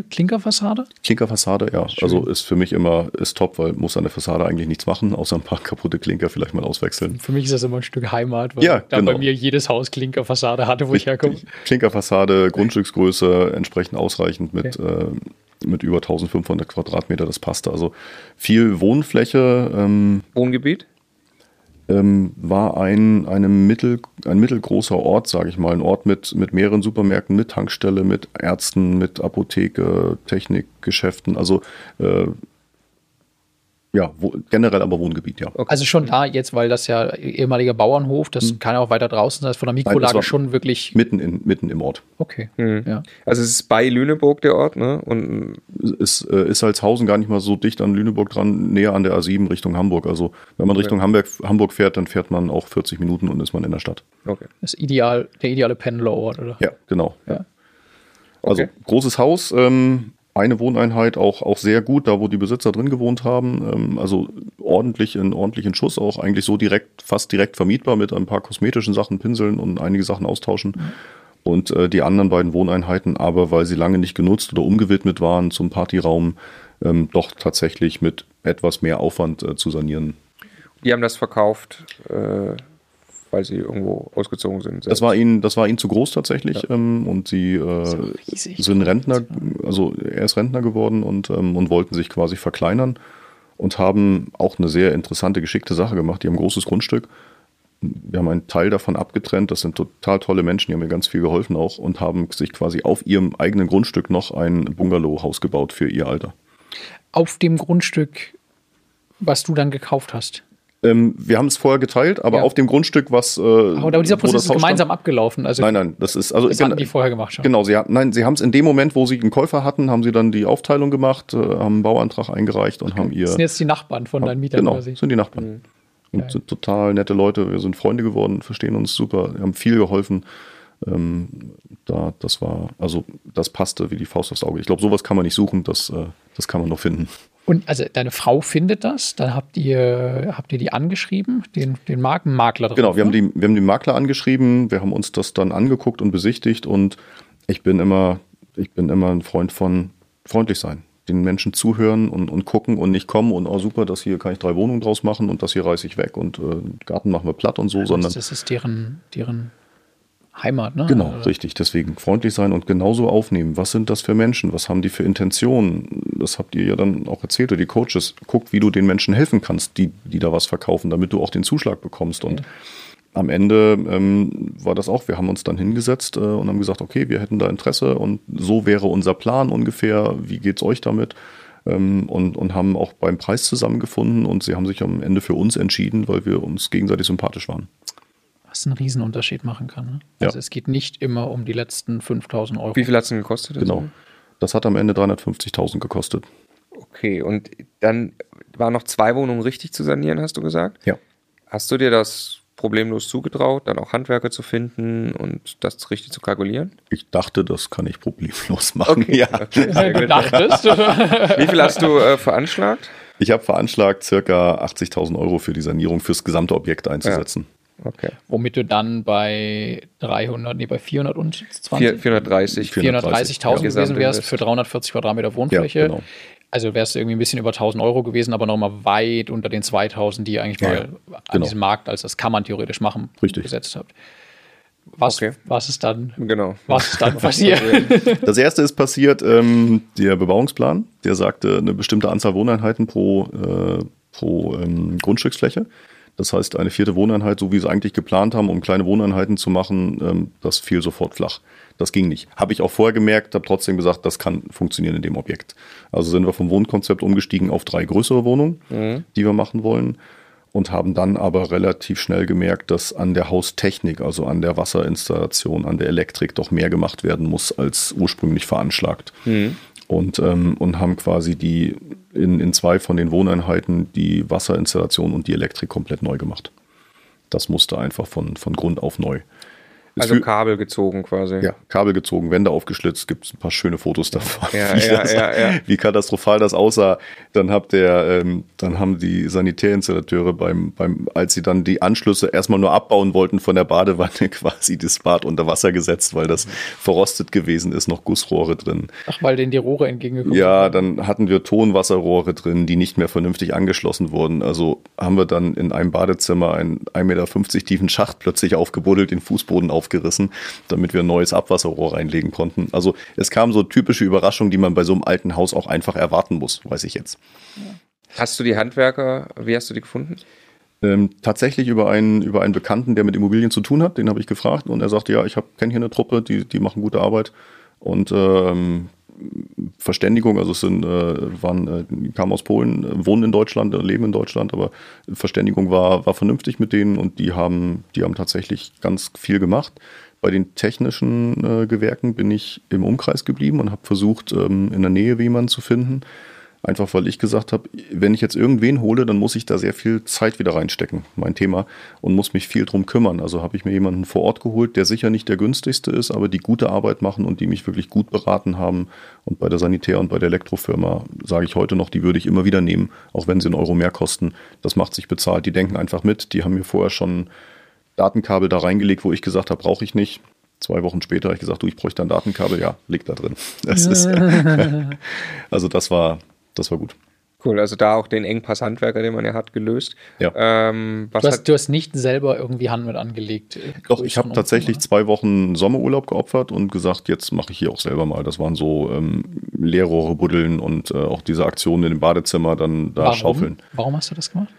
Klinkerfassade? Klinkerfassade, ja. Also ist für mich immer ist top, weil muss an der Fassade eigentlich nichts machen, außer ein paar kaputte Klinker vielleicht mal auswechseln. Für mich ist das immer ein Stück Heimat, weil Ja, da genau. bei mir jedes Haus Klinkerfassade hatte, wo ich herkomme. Klinkerfassade, Grundstücksgröße entsprechend ausreichend mit, äh, mit über 1500 Quadratmeter, das passte. Also viel Wohnfläche ähm, Wohngebiet? ähm, war ein, eine mittel, ein mittelgroßer Ort, sage ich mal. Ein Ort mit, mit mehreren Supermärkten, mit Tankstelle, mit Ärzten, mit Apotheke, Technikgeschäften. Also äh, ja, wo, generell aber Wohngebiet, ja. Also schon da jetzt, weil das ja ehemaliger Bauernhof, das kann ja auch weiter draußen sein, ist von der Mikrolage war- schon wirklich Mitten, in, mitten im Ort. okay. Hm. Ja. Also es ist bei Lüneburg der Ort, ne? Und ist, äh, ist Salzhausen gar nicht mal so dicht an Lüneburg dran, näher an der A7 Richtung Hamburg. Also wenn man Richtung Hamburg, Hamburg fährt, dann fährt man auch 40 Minuten und ist man in der Stadt. okay. Das ist ideal, der ideale Pendlerort, oder? Ja, genau. Ja. Also Okay. großes Haus, ähm, eine Wohneinheit auch, auch sehr gut, da wo die Besitzer drin gewohnt haben. Ähm, also ordentlich in ordentlichen Schuss, auch eigentlich so direkt, fast direkt vermietbar mit ein paar kosmetischen Sachen, Pinseln und einige Sachen austauschen. Und äh, die anderen beiden Wohneinheiten, aber weil sie lange nicht genutzt oder umgewidmet waren zum Partyraum, ähm, doch tatsächlich mit etwas mehr Aufwand äh, zu sanieren. Die haben das verkauft, äh, weil sie irgendwo ausgezogen sind. Das war ihnen, das war ihnen zu groß tatsächlich. Ähm, und sie äh, sind Rentner, also er ist Rentner geworden und, ähm, und wollten sich quasi verkleinern und haben auch eine sehr interessante, geschickte Sache gemacht. Die haben ein großes Grundstück. Wir haben einen Teil davon abgetrennt. Das sind total tolle Menschen, die haben mir ganz viel geholfen auch und haben sich quasi auf ihrem eigenen Grundstück noch ein Bungalow-Haus gebaut für ihr Alter. Auf dem Grundstück, was du dann gekauft hast. Ähm, wir haben es vorher geteilt, aber Ja. auf dem Grundstück, was. Äh, Aber dieser Prozess ist gemeinsam stand- abgelaufen. Also Nein, nein, das ist also das hatten die vorher gemacht schon. Genau, sie haben, nein, sie haben es in dem Moment, wo sie einen Käufer hatten, haben sie dann die Aufteilung gemacht, äh, haben einen Bauantrag eingereicht und haben ihr. Das sind jetzt die Nachbarn von deinen Mietern genau, quasi. sind die Nachbarn. Und Geil. sind total nette Leute. Wir sind Freunde geworden, verstehen uns super, haben viel geholfen. Ähm, da, das war, also das passte wie die Faust aufs Auge. Ich glaube, sowas kann man nicht suchen, das, äh, das kann man noch finden. Und also deine Frau findet das, dann habt ihr, habt ihr die angeschrieben, den, den Markenmakler drauf, Genau, wir haben, ne? die, wir haben den Makler angeschrieben, wir haben uns das dann angeguckt und besichtigt und ich bin immer, ich bin immer ein Freund von freundlich sein. Den Menschen zuhören und, und gucken und nicht kommen und oh super, das hier kann ich drei Wohnungen draus machen und das hier reiße ich weg und äh, Garten machen wir platt und so, sondern. Das ist deren, deren Heimat, ne? Genau, richtig. Deswegen freundlich sein und genauso aufnehmen. Was sind das für Menschen? Was haben die für Intentionen? Das habt ihr ja dann auch erzählt, die Coaches. Guckt, wie du den Menschen helfen kannst, die, die da was verkaufen, damit du auch den Zuschlag bekommst. Und am Ende ähm, war das auch, wir haben uns dann hingesetzt äh, und haben gesagt, okay, wir hätten da Interesse und so wäre unser Plan ungefähr. Wie geht's euch damit? Ähm, und, und haben auch beim Preis zusammengefunden und sie haben sich am Ende für uns entschieden, weil wir uns gegenseitig sympathisch waren was einen Riesenunterschied machen kann. Ne? Also ja. es geht nicht immer um die letzten 5000 Euro. Wie viel hat es denn gekostet? Genau. Das hat am Ende 350.000 gekostet. Okay, und dann waren noch zwei Wohnungen richtig zu sanieren, hast du gesagt? Ja. Hast du dir das problemlos zugetraut, dann auch Handwerker zu finden und das richtig zu kalkulieren? Ich dachte, das kann ich problemlos machen. Okay. Ja. Okay, du dachtest? Wie viel hast du äh, veranschlagt? Ich habe veranschlagt, circa 80.000 Euro für die Sanierung fürs gesamte Objekt einzusetzen. Okay. Womit du dann bei 300, nee, bei 420? 430. 430.000 ja. gewesen wärst für 340 Quadratmeter Wohnfläche. Ja, genau. Also wärst du irgendwie ein bisschen über 1000 Euro gewesen, aber nochmal weit unter den 2000, die ihr eigentlich ja, mal genau. an diesem Markt, als das kann man theoretisch machen, Richtig. gesetzt habt. Was, okay. was ist dann, genau. was ist dann passiert? Das erste ist passiert, ähm, der Bebauungsplan, der sagte eine bestimmte Anzahl Wohneinheiten pro, äh, pro ähm, Grundstücksfläche. Das heißt, eine vierte Wohneinheit, so wie sie eigentlich geplant haben, um kleine Wohneinheiten zu machen, ähm, das fiel sofort flach. Das ging nicht. Habe ich auch vorher gemerkt, habe trotzdem gesagt, das kann funktionieren in dem Objekt. Also sind wir vom Wohnkonzept umgestiegen auf drei größere Wohnungen, mhm. die wir machen wollen. Und haben dann aber relativ schnell gemerkt, dass an der Haustechnik, also an der Wasserinstallation, an der Elektrik doch mehr gemacht werden muss als ursprünglich veranschlagt. Mhm und, ähm, und haben quasi die in, in zwei von den Wohneinheiten die Wasserinstallation und die Elektrik komplett neu gemacht. Das musste einfach von, von Grund auf neu. Also für, Kabel gezogen quasi. Ja, Kabel gezogen, Wände aufgeschlitzt, gibt es ein paar schöne Fotos davon, ja, wie, ja, das, ja, wie, katastrophal das aussah. Dann habt der, ähm, dann haben die Sanitärinstallateure beim, beim, als sie dann die Anschlüsse erstmal nur abbauen wollten von der Badewanne, quasi das Bad unter Wasser gesetzt, weil das verrostet gewesen ist, noch Gussrohre drin. Ach, weil denen die Rohre entgegengekommen sind. Ja, dann hatten wir Tonwasserrohre drin, die nicht mehr vernünftig angeschlossen wurden. Also haben wir dann in einem Badezimmer einen 1,50 Meter tiefen Schacht plötzlich aufgebuddelt, den Fußboden auf aufgerissen, damit wir ein neues Abwasserrohr reinlegen konnten. Also es kam so typische Überraschungen, die man bei so einem alten Haus auch einfach erwarten muss, weiß ich jetzt. Hast du die Handwerker, wie hast du die gefunden? Ähm, tatsächlich über einen, über einen Bekannten, der mit Immobilien zu tun hat, den habe ich gefragt und er sagte, ja, ich kenne hier eine Truppe, die, die machen gute Arbeit und ähm, Verständigung, also es sind, äh, waren, äh, kamen aus Polen, äh, wohnen in Deutschland, äh, leben in Deutschland, aber Verständigung war, war vernünftig mit denen und die haben, die haben tatsächlich ganz viel gemacht. Bei den technischen äh, Gewerken bin ich im Umkreis geblieben und habe versucht, ähm, in der Nähe jemanden zu finden. Einfach weil ich gesagt habe, wenn ich jetzt irgendwen hole, dann muss ich da sehr viel Zeit wieder reinstecken, mein Thema, und muss mich viel drum kümmern. Also habe ich mir jemanden vor Ort geholt, der sicher nicht der günstigste ist, aber die gute Arbeit machen und die mich wirklich gut beraten haben. Und bei der Sanitär- und bei der Elektrofirma sage ich heute noch, die würde ich immer wieder nehmen, auch wenn sie einen Euro mehr kosten. Das macht sich bezahlt. Die denken einfach mit. Die haben mir vorher schon Datenkabel da reingelegt, wo ich gesagt habe, brauche ich nicht. Zwei Wochen später habe ich gesagt, du, ich bräuchte ein Datenkabel. Ja, liegt da drin. Das ist, also das war, das war gut. Cool, also da auch den Engpass Handwerker, den man ja hat, gelöst. Ja. Ähm, du, hast, du, hast, nicht selber irgendwie Hand mit angelegt. Doch, ich habe tatsächlich zwei Wochen Sommerurlaub geopfert und gesagt, jetzt mache ich hier auch selber mal. Das waren so ähm, Leerrohre buddeln und äh, auch diese Aktionen in dem Badezimmer dann da Warum? schaufeln. Warum hast du das gemacht?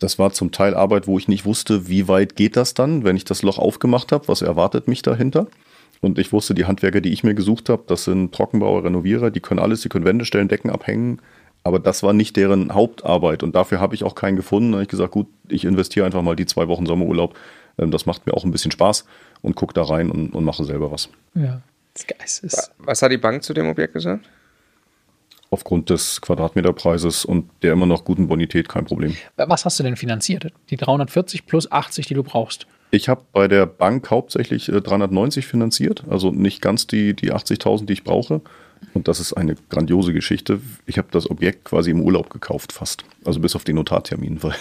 Das war zum Teil Arbeit, wo ich nicht wusste, wie weit geht das dann, wenn ich das Loch aufgemacht habe, was erwartet mich dahinter. Und ich wusste, die Handwerker, die ich mir gesucht habe, das sind Trockenbauer, Renovierer, die können alles, die können Wände stellen, Decken abhängen. Aber das war nicht deren Hauptarbeit und dafür habe ich auch keinen gefunden. Da habe ich gesagt, gut, ich investiere einfach mal die zwei Wochen Sommerurlaub. Ähm, das macht mir auch ein bisschen Spaß und gucke da rein und, und mache selber was. Ja, das Geistes. Was hat die Bank zu dem Objekt gesagt? Aufgrund des Quadratmeterpreises und der immer noch guten Bonität kein Problem. Was hast du denn finanziert? Die 340 plus 80, die du brauchst? Ich habe bei der Bank hauptsächlich äh, 390 finanziert, also nicht ganz die, die 80.000, die ich brauche. Und das ist eine grandiose Geschichte. Ich habe das Objekt quasi im Urlaub gekauft, fast. Also bis auf den Notartermin, weil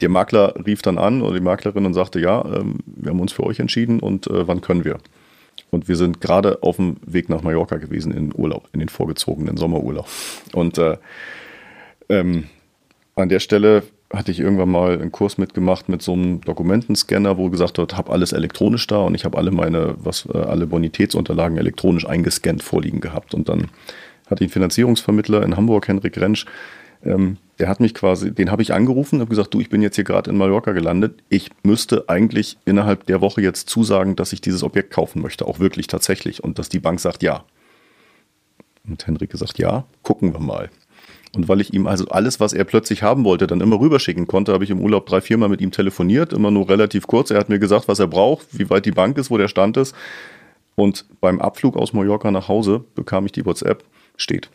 der Makler rief dann an oder die Maklerin und sagte, ja, ähm, wir haben uns für euch entschieden und äh, wann können wir? Und wir sind gerade auf dem Weg nach Mallorca gewesen in Urlaub, in den vorgezogenen Sommerurlaub. Und äh, ähm, an der Stelle hatte ich irgendwann mal einen Kurs mitgemacht mit so einem Dokumentenscanner, wo gesagt wird, habe alles elektronisch da und ich habe alle meine, was äh, alle Bonitätsunterlagen elektronisch eingescannt vorliegen gehabt. Und dann hatte ich einen Finanzierungsvermittler in Hamburg, Henrik Rentsch, ähm, der hat mich quasi, den habe ich angerufen und habe gesagt, du, ich bin jetzt hier gerade in Mallorca gelandet. Ich müsste eigentlich innerhalb der Woche jetzt zusagen, dass ich dieses Objekt kaufen möchte, auch wirklich tatsächlich. Und dass die Bank sagt ja. Und Henrik gesagt, ja, gucken wir mal. Und weil ich ihm also alles, was er plötzlich haben wollte, dann immer rüberschicken konnte, habe ich im Urlaub drei, viermal mit ihm telefoniert, immer nur relativ kurz. Er hat mir gesagt, was er braucht, wie weit die Bank ist, wo der Stand ist. Und beim Abflug aus Mallorca nach Hause bekam ich die WhatsApp, steht.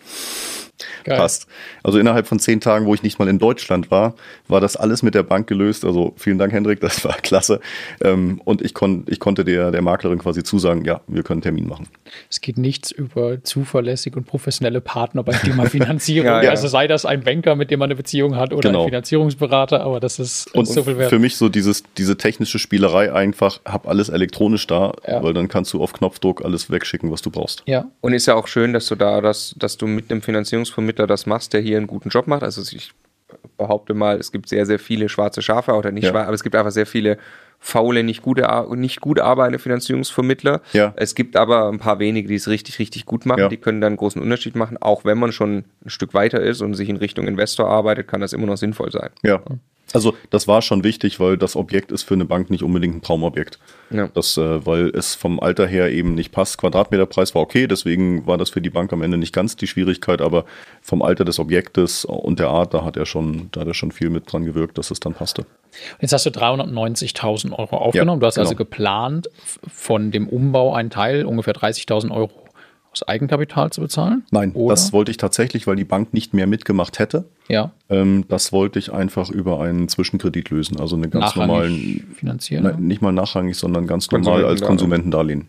Geil. passt. Also innerhalb von zehn Tagen, wo ich nicht mal in Deutschland war, war das alles mit der Bank gelöst. Also vielen Dank, Hendrik, das war klasse. Ähm, und ich, kon, ich konnte der, der Maklerin quasi zusagen, ja, wir können einen Termin machen. Es geht nichts über zuverlässige und professionelle Partner beim Thema Finanzierung. ja, ja. Also sei das ein Banker, mit dem man eine Beziehung hat oder genau. ein Finanzierungsberater, aber das ist und so viel wert. Für mich so dieses, diese technische Spielerei einfach, hab alles elektronisch da, ja. weil dann kannst du auf Knopfdruck alles wegschicken, was du brauchst. Ja. Und ist ja auch schön, dass du da, dass, dass du mit einem Finanzierungsvermittler Vermittler das machst, der hier einen guten Job macht. Also ich behaupte mal, es gibt sehr, sehr viele schwarze Schafe oder nicht ja. schwarze, aber es gibt einfach sehr viele faule, nicht, gute, nicht gut arbeitende Finanzierungsvermittler. Ja. Es gibt aber ein paar wenige, die es richtig, richtig gut machen. Ja. Die können dann einen großen Unterschied machen. Auch wenn man schon ein Stück weiter ist und sich in Richtung Investor arbeitet, kann das immer noch sinnvoll sein. Ja. Also das war schon wichtig, weil das Objekt ist für eine Bank nicht unbedingt ein Traumobjekt. Ja. Das, äh, weil es vom Alter her eben nicht passt. Quadratmeterpreis war okay, deswegen war das für die Bank am Ende nicht ganz die Schwierigkeit, aber vom Alter des Objektes und der Art, da hat er schon, da hat er schon viel mit dran gewirkt, dass es dann passte. Jetzt hast du 390.000 Euro aufgenommen. Ja, du hast also genau. also geplant, von dem Umbau einen Teil, ungefähr 30.000 Euro aus Eigenkapital zu bezahlen? Nein, Oder? das wollte ich tatsächlich, weil die Bank nicht mehr mitgemacht hätte. Ja. Ähm, das wollte ich einfach über einen Zwischenkredit lösen, also eine ganz normalen finanzieren. Nein, nicht mal nachrangig, sondern ganz normal als Konsumentendarlehen.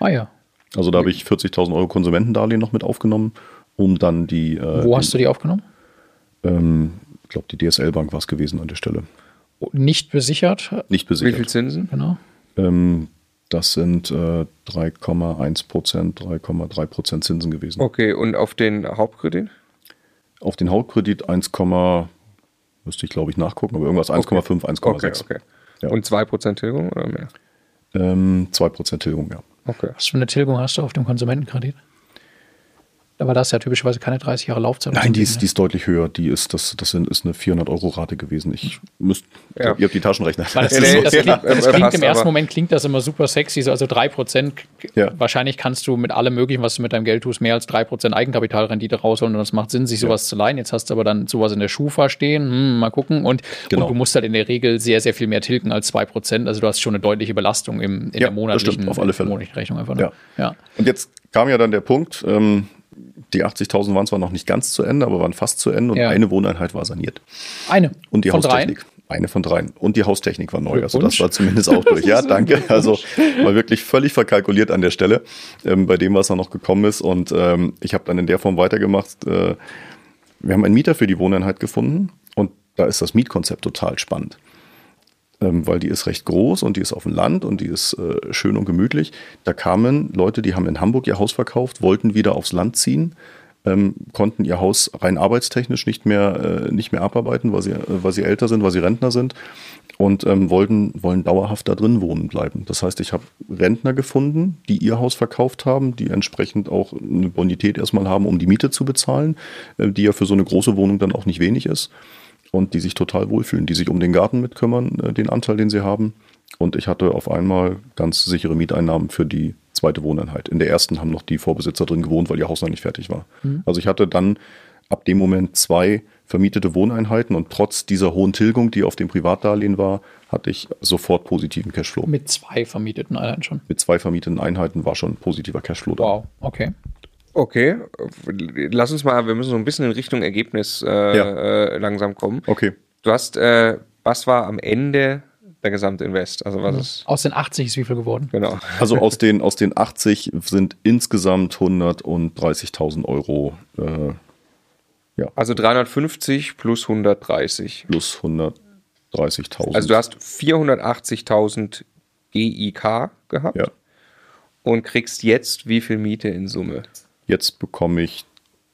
Ah ja. Also da habe ich 40.000 Euro Konsumentendarlehen noch mit aufgenommen, um dann die. Äh, Wo hast du die aufgenommen? Ähm, ich glaube, die DSL Bank war es gewesen an der Stelle. Nicht besichert? Nicht besichert. Wie viel Zinsen? Genau. Ähm, das sind äh, 3,1 Prozent, 3,3 Prozent Zinsen gewesen. Okay, und auf den Hauptkredit? Auf den Hauptkredit 1, müsste ich glaube ich nachgucken, aber irgendwas 1,5, okay. 1,6. Okay, okay. Ja. Und 2 Prozent Tilgung oder mehr? Ähm, 2 Prozent Tilgung, ja. Okay. Was für eine Tilgung hast du auf dem Konsumentenkredit? Aber das ist ja typischerweise keine 30 Jahre Laufzeit. Nein, die ist, die ist deutlich höher. Die ist, das, das ist eine 400-Euro-Rate gewesen. Ich müsste, ja. ihr habt die Taschenrechner. Das, so, das, klingt, das klingt im ersten Moment klingt das immer super sexy. So, also 3%, ja. wahrscheinlich kannst du mit allem möglichen, was du mit deinem Geld tust, mehr als 3% Eigenkapitalrendite rausholen und das macht Sinn, sich sowas ja. zu leihen. Jetzt hast du aber dann sowas in der Schufa stehen, hm, mal gucken. Und, genau. und, du musst halt in der Regel sehr, sehr viel mehr tilgen als 2%. Also du hast schon eine deutliche Belastung im, in der monatlichen, auf alle Fälle. Rechnung einfach. Ne? Ja. ja. Und jetzt kam ja dann der Punkt, ähm, die 80.000 waren zwar noch nicht ganz zu Ende, aber waren fast zu Ende und ja. eine Wohneinheit war saniert. Eine. Und die von Haustechnik. Dreien? Eine von dreien. Und die Haustechnik war neu. Also das war zumindest auch durch. Ja, danke. Also war wirklich völlig verkalkuliert an der Stelle, ähm, bei dem, was da noch gekommen ist. Und ähm, ich habe dann in der Form weitergemacht. Äh, wir haben einen Mieter für die Wohneinheit gefunden und da ist das Mietkonzept total spannend weil die ist recht groß und die ist auf dem Land und die ist äh, schön und gemütlich. Da kamen Leute, die haben in Hamburg ihr Haus verkauft, wollten wieder aufs Land ziehen, ähm, konnten ihr Haus rein arbeitstechnisch nicht mehr, äh, nicht mehr abarbeiten, weil sie, äh, weil sie älter sind, weil sie Rentner sind und ähm, wollten, wollen dauerhaft da drin wohnen bleiben. Das heißt, ich habe Rentner gefunden, die ihr Haus verkauft haben, die entsprechend auch eine Bonität erstmal haben, um die Miete zu bezahlen, äh, die ja für so eine große Wohnung dann auch nicht wenig ist und die sich total wohlfühlen, die sich um den Garten mitkümmern, äh, den Anteil, den sie haben. Und ich hatte auf einmal ganz sichere Mieteinnahmen für die zweite Wohneinheit. In der ersten haben noch die Vorbesitzer drin gewohnt, weil ihr Haus noch nicht fertig war. Mhm. Also ich hatte dann ab dem Moment zwei vermietete Wohneinheiten und trotz dieser hohen Tilgung, die auf dem Privatdarlehen war, hatte ich sofort positiven Cashflow. Mit zwei vermieteten Einheiten schon? Mit zwei vermieteten Einheiten war schon positiver Cashflow da. Wow, okay. Okay, lass uns mal, wir müssen so ein bisschen in Richtung Ergebnis äh, ja. äh, langsam kommen. Okay. Du hast, äh, was war am Ende der Gesamtinvest? Also was mhm. ist? Aus den 80 ist wie viel geworden? Genau. Also aus den, aus den 80 sind insgesamt 130.000 Euro. Äh, ja. Also 350 plus 130. Plus 130.000. Also du hast 480.000 GIK gehabt. Ja. und kriegst jetzt wie viel Miete in Summe? Jetzt bekomme ich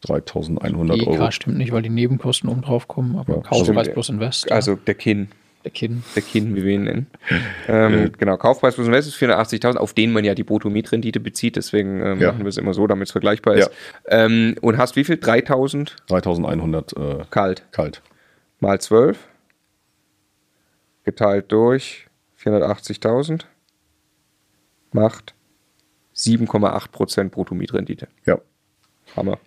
3100 EK Euro. Stimmt nicht, weil die Nebenkosten oben drauf kommen, aber Ja, Kaufpreis also- plus Invest. Also der Kin. der Kin. Der Kin, wie wir ihn nennen. ähm, genau, Kaufpreis plus Invest ist 480.000, auf den man ja die Brutto-Mietrendite bezieht, deswegen ähm, Ja. machen wir es immer so, damit es vergleichbar ist. Ähm, und hast wie viel? 3.000 3100 äh, kalt. kalt. Mal 12 geteilt durch 480.000 macht 7,8% Brutto-Mietrendite. Ja. Hammer.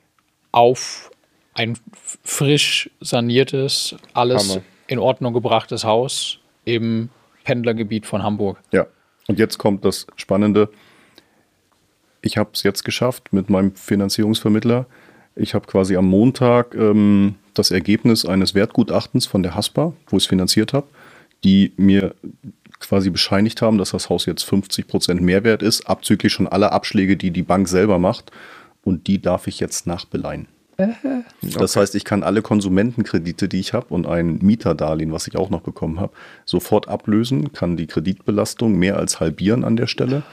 Auf ein frisch saniertes, alles Hammer. in Ordnung gebrachtes Haus im Pendlergebiet von Hamburg. Ja. Und jetzt kommt das Spannende. Ich habe es jetzt geschafft mit meinem Finanzierungsvermittler. Ich habe quasi am Montag ähm, das Ergebnis eines Wertgutachtens von der Haspa, wo ich es finanziert habe, die mir quasi bescheinigt haben, dass das Haus jetzt 50 Prozent Mehrwert ist, abzüglich schon aller Abschläge, die die Bank selber macht. Und die darf ich jetzt nachbeleihen. Das heißt, ich kann alle Konsumentenkredite, die ich habe und ein Mieterdarlehen, was ich auch noch bekommen habe, sofort ablösen, kann die Kreditbelastung mehr als halbieren an der Stelle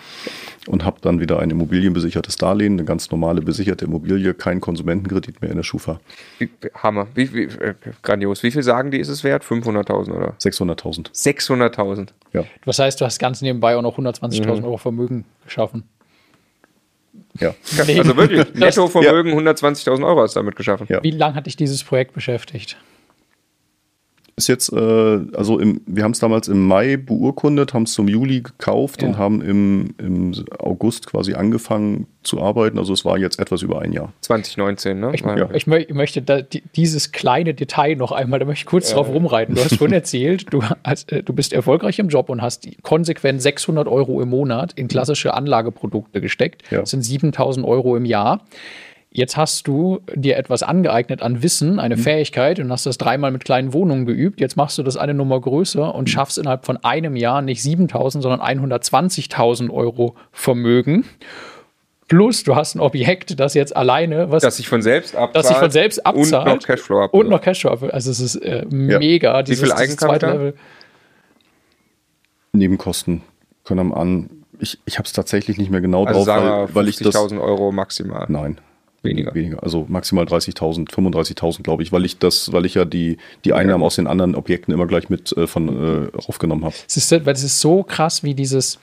und habe dann wieder ein immobilienbesichertes Darlehen, eine ganz normale besicherte Immobilie, kein Konsumentenkredit mehr in der Schufa. Wie, Hammer. Wie, wie, äh, grandios. Wie viel sagen die, ist es wert? 500.000 oder? 600.000. 600.000. Ja, Das heißt, du hast ganz nebenbei auch noch 120.000 Euro Vermögen geschaffen. ja. Also wirklich, Nettovermögen 120.000 Euro hast du damit geschaffen. Ja. Wie lange hat dich dieses Projekt beschäftigt? Ist jetzt, äh, also im, wir haben es damals im Mai beurkundet, haben es zum Juli gekauft Ja. und haben im, im August quasi angefangen zu arbeiten. Also es war jetzt etwas über ein Jahr. 2019, ne? Ich, War- ich, mö- ich möchte da, die, dieses kleine Detail noch einmal, da möchte ich kurz drauf rumreiten. Du hast schon erzählt, du, hast, äh, du bist erfolgreich im Job und hast konsequent 600 Euro im Monat in klassische Anlageprodukte gesteckt. Ja. Das sind 7000 Euro im Jahr. Jetzt hast du dir etwas angeeignet an Wissen, eine Fähigkeit und hast das dreimal mit kleinen Wohnungen geübt. Jetzt machst du das eine Nummer größer und schaffst innerhalb von einem Jahr nicht 7000, sondern 120.000 Euro Vermögen. Plus, du hast ein Objekt, das jetzt alleine, was dass sich von selbst abzahlt. dass sich von selbst abzahlt. Und noch Cashflow ab. Und noch Cashflow ab. Also es ist äh, mega. Dieses, viel dieses zweite Eigenkapital? Level. Nebenkosten können am an. Ich, ich habe es tatsächlich nicht mehr genau Also drauf, sagen weil, wir weil ich das. 50.000 Euro maximal. Nein. Weniger. Weniger. Also maximal 30.000, 35.000, glaube ich, weil ich das, weil ich ja die, die Einnahmen aus den anderen Objekten immer gleich mit äh, von äh, aufgenommen habe. Es ist, weil es ist so krass, wie dieses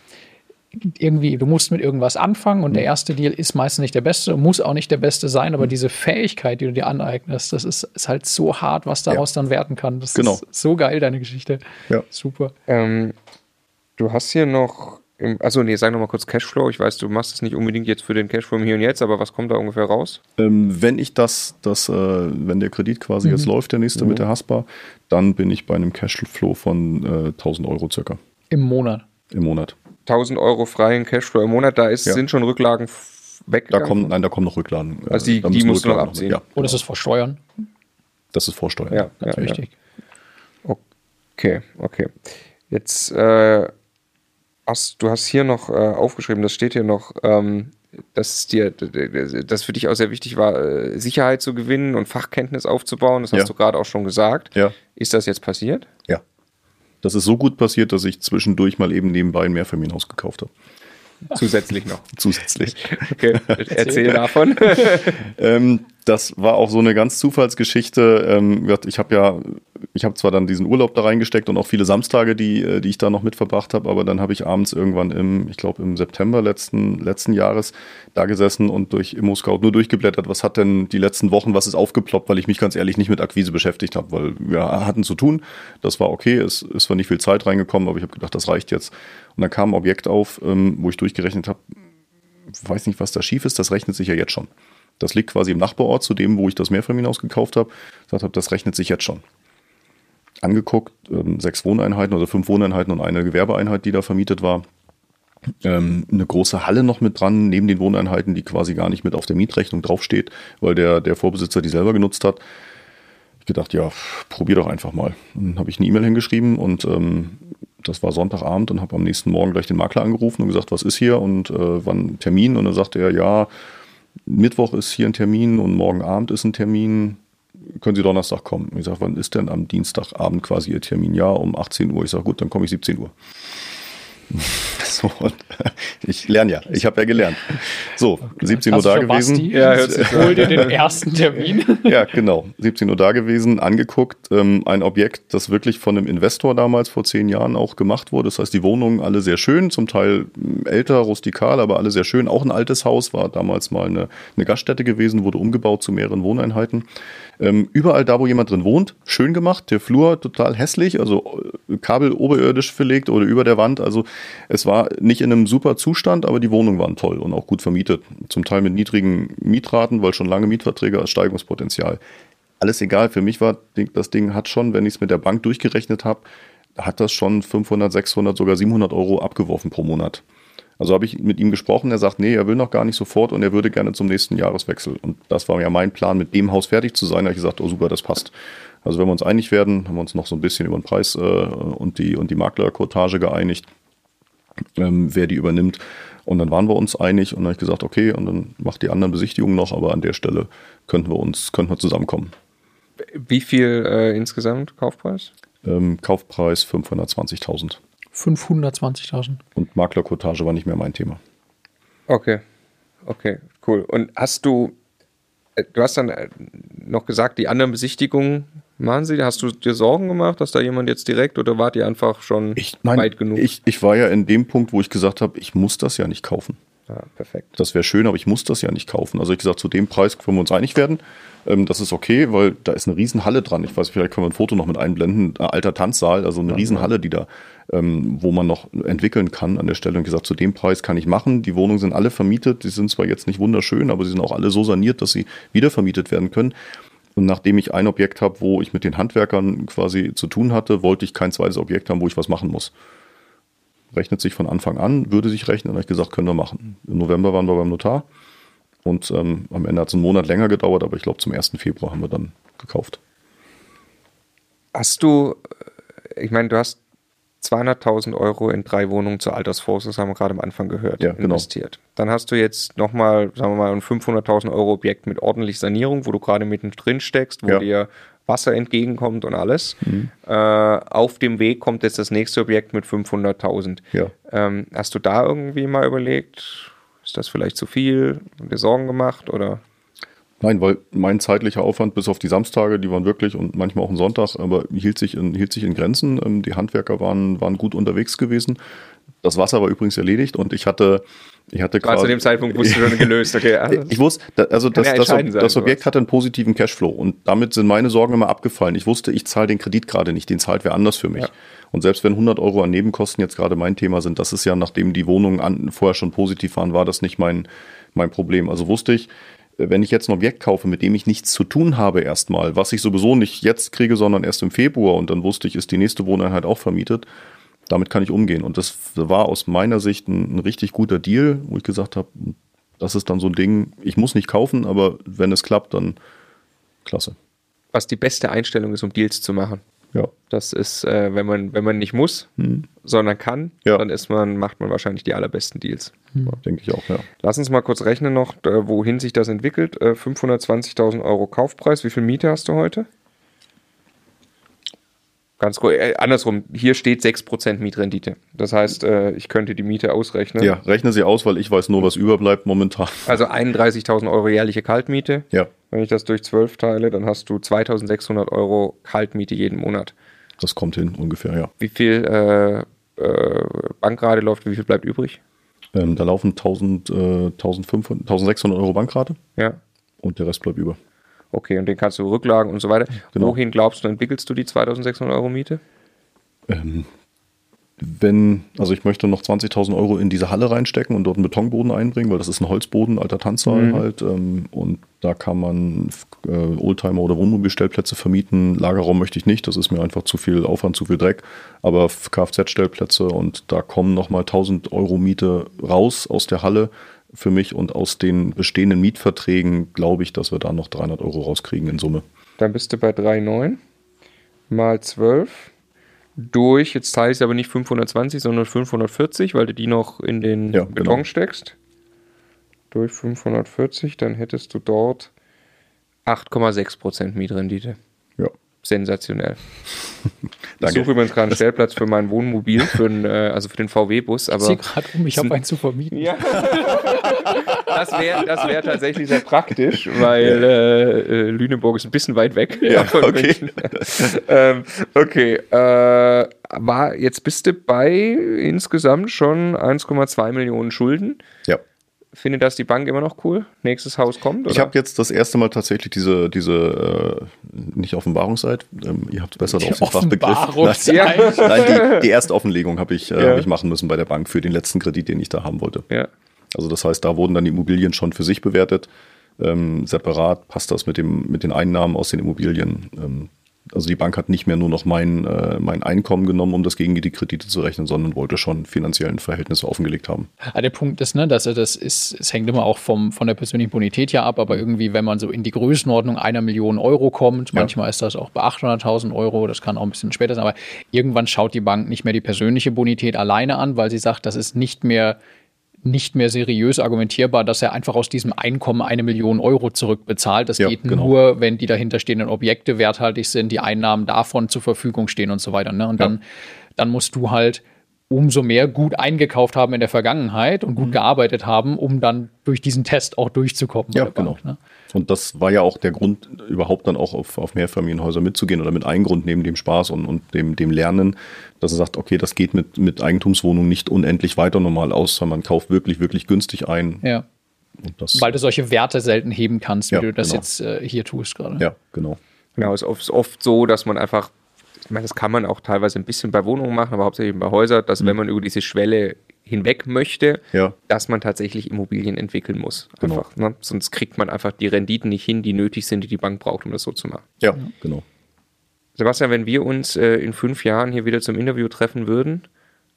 irgendwie, du musst mit irgendwas anfangen Mhm. und der erste Deal ist meistens nicht der beste, muss auch nicht der beste sein, aber diese Fähigkeit, die du dir aneignest, das ist, ist halt so hart, was daraus dann werden kann. Das Genau. ist so geil, deine Geschichte. Ja. Super. Ähm, du hast hier noch, also nee, sag noch mal kurz Cashflow. Ich weiß, du machst es nicht unbedingt jetzt für den Cashflow im Hier und Jetzt, aber was kommt da ungefähr raus? Ähm, wenn ich das, das äh, wenn der Kredit quasi Mhm. jetzt läuft, der nächste mit der Haspa, dann bin ich bei einem Cashflow von äh, 1000 Euro circa Im Monat. im Monat. 1000 Euro freien Cashflow im Monat, da ist, Ja. sind schon Rücklagen f- Da weggegangen. kommen, nein, da kommen noch Rücklagen. Also die- die musst du noch abziehen. Ja, Oder ist es vor Steuern? das ist Vorsteuern. Ja, ja, natürlich. Richtig. Okay, okay. Jetzt äh, hast du hast hier noch äh, aufgeschrieben, das steht hier noch, ähm, dass dir, dass für dich auch sehr wichtig war, äh, Sicherheit zu gewinnen und Fachkenntnis aufzubauen. Das hast Ja. du gerade auch schon gesagt. Ja. Ist das jetzt passiert? Ja. Das ist so gut passiert, dass ich zwischendurch mal eben nebenbei ein Mehrfamilienhaus gekauft habe. Zusätzlich noch. Zusätzlich. Okay, erzähl davon. ähm, das war auch so eine ganz Zufallsgeschichte. Ähm, ich habe ja, ich habe zwar dann diesen Urlaub da reingesteckt und auch viele Samstage, die, äh, die ich da noch mit verbracht habe, aber dann habe ich abends irgendwann im, ich glaube im September letzten, letzten Jahres da gesessen und durch ImmoScout nur durchgeblättert, was hat denn die letzten Wochen, was ist aufgeploppt, weil ich mich ganz ehrlich nicht mit Akquise beschäftigt habe, weil wir hatten zu tun. Das war okay, es ist zwar nicht viel Zeit reingekommen, aber ich habe gedacht, das reicht jetzt. Und dann kam ein Objekt auf, ähm, wo ich durchgerechnet habe, weiß nicht, was da schief ist, das rechnet sich ja jetzt schon. Das liegt quasi im Nachbarort zu dem, wo ich das Mehrfamilienhaus gekauft habe. Gesagt habe, das rechnet sich jetzt schon. Angeguckt, ähm, sechs Wohneinheiten oder fünf Wohneinheiten und eine Gewerbeeinheit, die da vermietet war. Ähm, eine große Halle noch mit dran, neben den Wohneinheiten, die quasi gar nicht mit auf der Mietrechnung draufsteht, weil der, der Vorbesitzer die selber genutzt hat. Ich gedacht, ja, probier doch einfach mal. Dann habe ich eine E-Mail hingeschrieben und ähm, das war Sonntagabend und habe am nächsten Morgen gleich den Makler angerufen und gesagt, was ist hier und äh, wann Termin? Und dann sagte er, ja, Mittwoch ist hier ein Termin und morgen Abend ist ein Termin. Können Sie Donnerstag kommen? Ich sage, wann ist denn am Dienstagabend quasi Ihr Termin? Ja, um 18 Uhr. Ich sage, gut, dann komme ich 17 Uhr. So, und ich lerne ja, ich habe ja gelernt. So, 17 Uhr da gewesen. Basti. Ja, Hol dir den ersten Termin. Ja, genau. 17 Uhr da gewesen, angeguckt. Ähm, ein Objekt, das wirklich von einem Investor damals vor zehn Jahren auch gemacht wurde. Das heißt, die Wohnungen alle sehr schön, zum Teil ähm, älter, rustikal, aber alle sehr schön. Auch ein altes Haus, war damals mal eine, eine Gaststätte gewesen, wurde umgebaut zu mehreren Wohneinheiten. Ähm, überall da, wo jemand drin wohnt, schön gemacht. Der Flur total hässlich, also äh, Kabel oberirdisch verlegt oder über der Wand. Also es war nicht in einem super Zustand, aber die Wohnungen waren toll und auch gut vermietet. Zum Teil mit niedrigen Mietraten, weil schon lange Mietverträge als Steigungspotenzial. Alles egal, für mich war das Ding hat schon, wenn ich es mit der Bank durchgerechnet habe, hat das schon 500, 600, sogar 700 Euro abgeworfen pro Monat. Also habe ich mit ihm gesprochen, er sagt, nee, er will noch gar nicht sofort und er würde gerne zum nächsten Jahreswechsel. Und das war ja mein Plan, mit dem Haus fertig zu sein. Da habe ich gesagt, oh super, das passt. Also wenn wir uns einig werden, haben wir uns noch so ein bisschen über den Preis äh, und die, und die Maklerquotage geeinigt, ähm, wer die übernimmt. Und dann waren wir uns einig und dann habe ich gesagt, okay, und dann macht die anderen Besichtigungen noch, aber an der Stelle könnten wir uns, könnten wir zusammenkommen. Wie viel äh, insgesamt Kaufpreis? Ähm, Kaufpreis 520.000. 520.000. Und Maklerquotage war nicht mehr mein Thema. Okay, okay, cool. Und hast du, äh, du hast dann äh, noch gesagt, die anderen Besichtigungen machen sie? Hast du dir Sorgen gemacht, dass da jemand jetzt direkt oder wart ihr einfach schon Ich, nein, weit genug? Ich, ich war ja in dem Punkt, wo ich gesagt habe, ich muss das ja nicht kaufen. Ja, perfekt. Das wäre schön, aber ich muss das ja nicht kaufen. Also ich gesagt, zu dem Preis können wir uns einig werden. Ähm, das ist okay, weil da ist eine Riesenhalle dran. Ich weiß, vielleicht können wir ein Foto noch mit einblenden. Ein alter Tanzsaal, also eine Riesenhalle, die da, ähm, wo man noch entwickeln kann an der Stelle. Und gesagt, zu dem Preis kann ich machen. Die Wohnungen sind alle vermietet. Die sind zwar jetzt nicht wunderschön, aber sie sind auch alle so saniert, dass sie wieder vermietet werden können. Und nachdem ich ein Objekt habe, wo ich mit den Handwerkern quasi zu tun hatte, wollte ich kein zweites Objekt haben, wo ich was machen muss. Rechnet sich von Anfang an, würde sich rechnen. Habe ich gesagt, können wir machen. Im November waren wir beim Notar. Und ähm, am Ende hat es einen Monat länger gedauert, aber ich glaube, zum 1. Februar haben wir dann gekauft. Hast du, äh, ich meine, du hast 200.000 Euro in drei Wohnungen zur Altersvorsorge, das haben wir gerade am Anfang gehört, Ja, genau. investiert. Dann hast du jetzt nochmal, sagen wir mal, ein 500.000 Euro Objekt mit ordentlich Sanierung, wo du gerade mittendrin steckst, wo Ja. dir Wasser entgegenkommt und alles. Äh, auf dem Weg kommt jetzt das nächste Objekt mit 500.000. Ja. Ähm, hast du da irgendwie mal überlegt, ist das vielleicht zu viel? Dir Sorgen gemacht oder? Nein, weil mein zeitlicher Aufwand bis auf die Samstage, die waren wirklich und manchmal auch ein Sonntag, aber hielt sich in, hielt sich in Grenzen. Ähm, Die Handwerker waren, waren gut unterwegs gewesen. Das Wasser war übrigens erledigt und ich hatte, ich hatte War zu dem Zeitpunkt wusste schon gelöst, okay. Also, Ich wusste, also das, ja das, sein, das Objekt hatte einen positiven Cashflow und damit sind meine Sorgen immer abgefallen. Ich wusste, ich zahle den Kredit gerade nicht, den zahlt wer anders für mich. Ja. Und selbst wenn 100 Euro an Nebenkosten jetzt gerade mein Thema sind, das ist ja, nachdem die Wohnungen an, vorher schon positiv waren, war das nicht mein, mein Problem. Also wusste ich, wenn ich jetzt ein Objekt kaufe, mit dem ich nichts zu tun habe erstmal, was ich sowieso nicht jetzt kriege, sondern erst im Februar und dann wusste ich, ist die nächste Wohneinheit auch vermietet, damit kann ich umgehen. Und das war aus meiner Sicht ein, ein richtig guter Deal, wo ich gesagt habe, das ist dann so ein Ding, ich muss nicht kaufen, aber wenn es klappt, dann klasse. was die beste Einstellung ist, um Deals zu machen. Ja. Das ist, äh, wenn man, wenn man nicht muss, sondern kann, Ja. dann ist man, macht man wahrscheinlich die allerbesten Deals. Denke ich auch, ja. Lass uns mal kurz rechnen noch, äh, wohin sich das entwickelt. Äh, 520.000 Euro Kaufpreis. Wie viel Miete hast du heute? Ganz äh, andersrum, hier steht 6% Mietrendite. Das heißt, äh, ich könnte die Miete ausrechnen. Ja, rechne sie aus, weil ich weiß nur, was überbleibt momentan. Also 31.000 Euro jährliche Kaltmiete. Ja, Wenn ich das durch 12 teile, dann hast du 2.600 Euro Kaltmiete jeden Monat. das kommt hin ungefähr, ja. Wie viel äh, äh, Bankrate läuft, wie viel bleibt übrig? Ähm, da laufen 1000, äh, 1500, 1600 Euro Bankrate Ja. und der Rest bleibt über. Okay, und den kannst du Rücklagen und so weiter. Genau. Wohin glaubst du, entwickelst du die 2600 Euro Miete? Ähm, wenn, also ich möchte noch 20.000 Euro in diese Halle reinstecken und dort einen Betonboden einbringen, weil das ist ein Holzboden, alter Tanzsaal Mhm. halt. Ähm, und da kann man äh, Oldtimer oder Wohnmobilstellplätze vermieten. Lagerraum möchte ich nicht, das ist mir einfach zu viel Aufwand, zu viel Dreck. Aber Kfz-Stellplätze und da kommen nochmal 1000 Euro Miete raus aus der Halle für mich und aus den bestehenden Mietverträgen glaube ich, dass wir da noch 300 Euro rauskriegen in Summe. Dann bist du bei 3,9 mal 12 durch, jetzt teile ich es aber nicht 520, sondern 540, weil du die noch in den Ja, Beton genau. steckst. Durch 540, dann hättest du dort 8,6% Mietrendite. Sensationell. Ich Danke. suche übrigens gerade einen Stellplatz für mein Wohnmobil, für den, äh, also für den VW-Bus, Ich aber sehe gerade um, ich habe einen zu vermieten. ja. das wäre das wär tatsächlich sehr praktisch, weil äh, äh, Lüneburg ist ein bisschen weit weg Ja, von okay. München. ähm, okay, äh, war, jetzt bist du bei insgesamt schon 1,2 Millionen Schulden. Ja. Findet das die Bank immer noch cool? Nächstes Haus kommt? Oder? Ich habe jetzt das erste Mal tatsächlich diese, diese äh, nicht Offenbarungszeit, ähm, ihr habt es besser drauf, den Fachbegriff. Nein, nein die, die erste Offenlegung habe ich, äh, Ja. hab ich machen müssen bei der Bank für den letzten Kredit, den ich da haben wollte. ja. Also das heißt, da wurden dann die Immobilien schon für sich bewertet. Ähm, separat passt das mit, dem, mit den Einnahmen aus den Immobilien. Ähm, also die Bank hat nicht mehr nur noch mein, äh, mein Einkommen genommen, um das gegen die Kredite zu rechnen, sondern wollte schon finanziellen Verhältnisse offengelegt haben. Ah, der Punkt ist, ne, dass das ist, es hängt immer auch vom, von der persönlichen Bonität ja ab, aber irgendwie, wenn man so in die Größenordnung einer Million Euro kommt, manchmal ist das auch bei 800.000 Euro, das kann auch ein bisschen später sein, aber irgendwann schaut die Bank nicht mehr die persönliche Bonität alleine an, weil sie sagt, das ist nicht mehr nicht mehr seriös argumentierbar, dass er einfach aus diesem Einkommen eine Million Euro zurückbezahlt. Das Ja, geht genau. nur, wenn die dahinterstehenden Objekte werthaltig sind, die Einnahmen davon zur Verfügung stehen und so weiter. Ne? Und dann, dann musst du halt umso mehr gut eingekauft haben in der Vergangenheit und gut Mhm. gearbeitet haben, um dann durch diesen Test auch durchzukommen. Ja, genau. Bank, ne? Und das war ja auch der Grund, überhaupt dann auch auf, auf Mehrfamilienhäuser mitzugehen oder mit einem Grund neben dem Spaß und, und dem, dem Lernen, dass er sagt, okay, das geht mit, mit Eigentumswohnungen nicht unendlich weiter normal aus, sondern man kauft wirklich, wirklich günstig ein. Ja. Und das, Weil du solche Werte selten heben kannst, wie Ja, du das genau. jetzt äh, hier tust gerade. ja, genau. Genau, es ist oft so, dass man einfach, ich meine, das kann man auch teilweise ein bisschen bei Wohnungen machen, aber hauptsächlich bei Häusern, dass wenn man über diese Schwelle hinweg möchte, Mhm. Ja. dass man tatsächlich Immobilien entwickeln muss. Genau. Einfach, ne? Sonst kriegt man einfach die Renditen nicht hin, die nötig sind, die die Bank braucht, um das so zu machen. Ja, genau. Sebastian, wenn wir uns äh, in fünf Jahren hier wieder zum Interview treffen würden,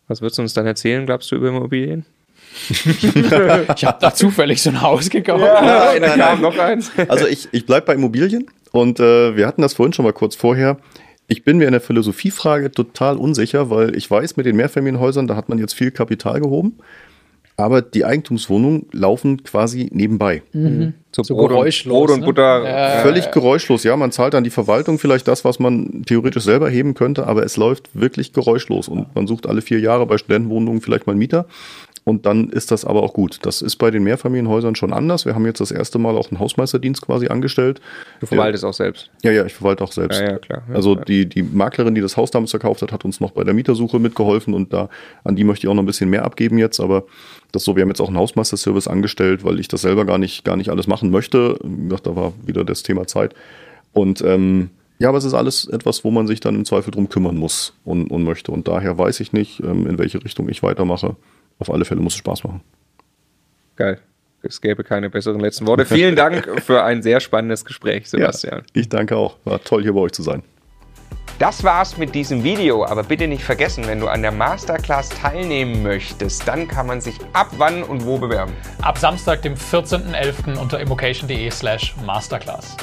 was würdest du uns dann erzählen, glaubst du, über Immobilien? Ich habe da zufällig so ein Haus gekauft. Ja, da kam noch eins. Also ich, ich bleibe bei Immobilien und äh, wir hatten das vorhin schon mal kurz vorher. Ich bin mir in der Philosophiefrage total unsicher, weil ich weiß, mit den Mehrfamilienhäusern, da hat man jetzt viel Kapital gehoben, aber die Eigentumswohnungen laufen quasi nebenbei. So, So Brot, und, geräuschlos, Brot und ne? Butter. Ja. Völlig geräuschlos, ja. Man zahlt an die Verwaltung vielleicht das, was man theoretisch selber heben könnte, aber es läuft wirklich geräuschlos. Und man sucht alle vier Jahre bei Studentenwohnungen vielleicht mal einen Mieter. Und dann ist das aber auch gut. Das ist bei den Mehrfamilienhäusern schon anders. Wir haben jetzt das erste Mal auch einen Hausmeisterdienst quasi angestellt. Du verwaltest auch selbst. Ja, ja, ich verwalte auch selbst. Ja, ja, klar. Ja, also ja. die, die Maklerin, die das Haus damals verkauft hat, hat uns noch bei der Mietersuche mitgeholfen und da an die möchte ich auch noch ein bisschen mehr abgeben jetzt. Aber das ist so, wir haben jetzt auch einen Hausmeisterservice angestellt, weil ich das selber gar nicht, gar nicht alles machen möchte. Wie gesagt, da war wieder das Thema Zeit. Und ähm, ja, aber es ist alles etwas, wo man sich dann im Zweifel drum kümmern muss und, und möchte. Und daher weiß ich nicht, ähm, in welche Richtung ich weitermache. Auf alle Fälle muss es Spaß machen. Geil. Es gäbe keine besseren letzten Worte. Vielen Dank für ein sehr spannendes Gespräch, Sebastian. Ja, ich danke auch. War toll, hier bei euch zu sein. Das war's mit diesem Video, aber bitte nicht vergessen, wenn du an der Masterclass teilnehmen möchtest, dann kann man sich ab wann und wo bewerben. Ab Samstag, dem 14.11. unter immocation.de slash masterclass.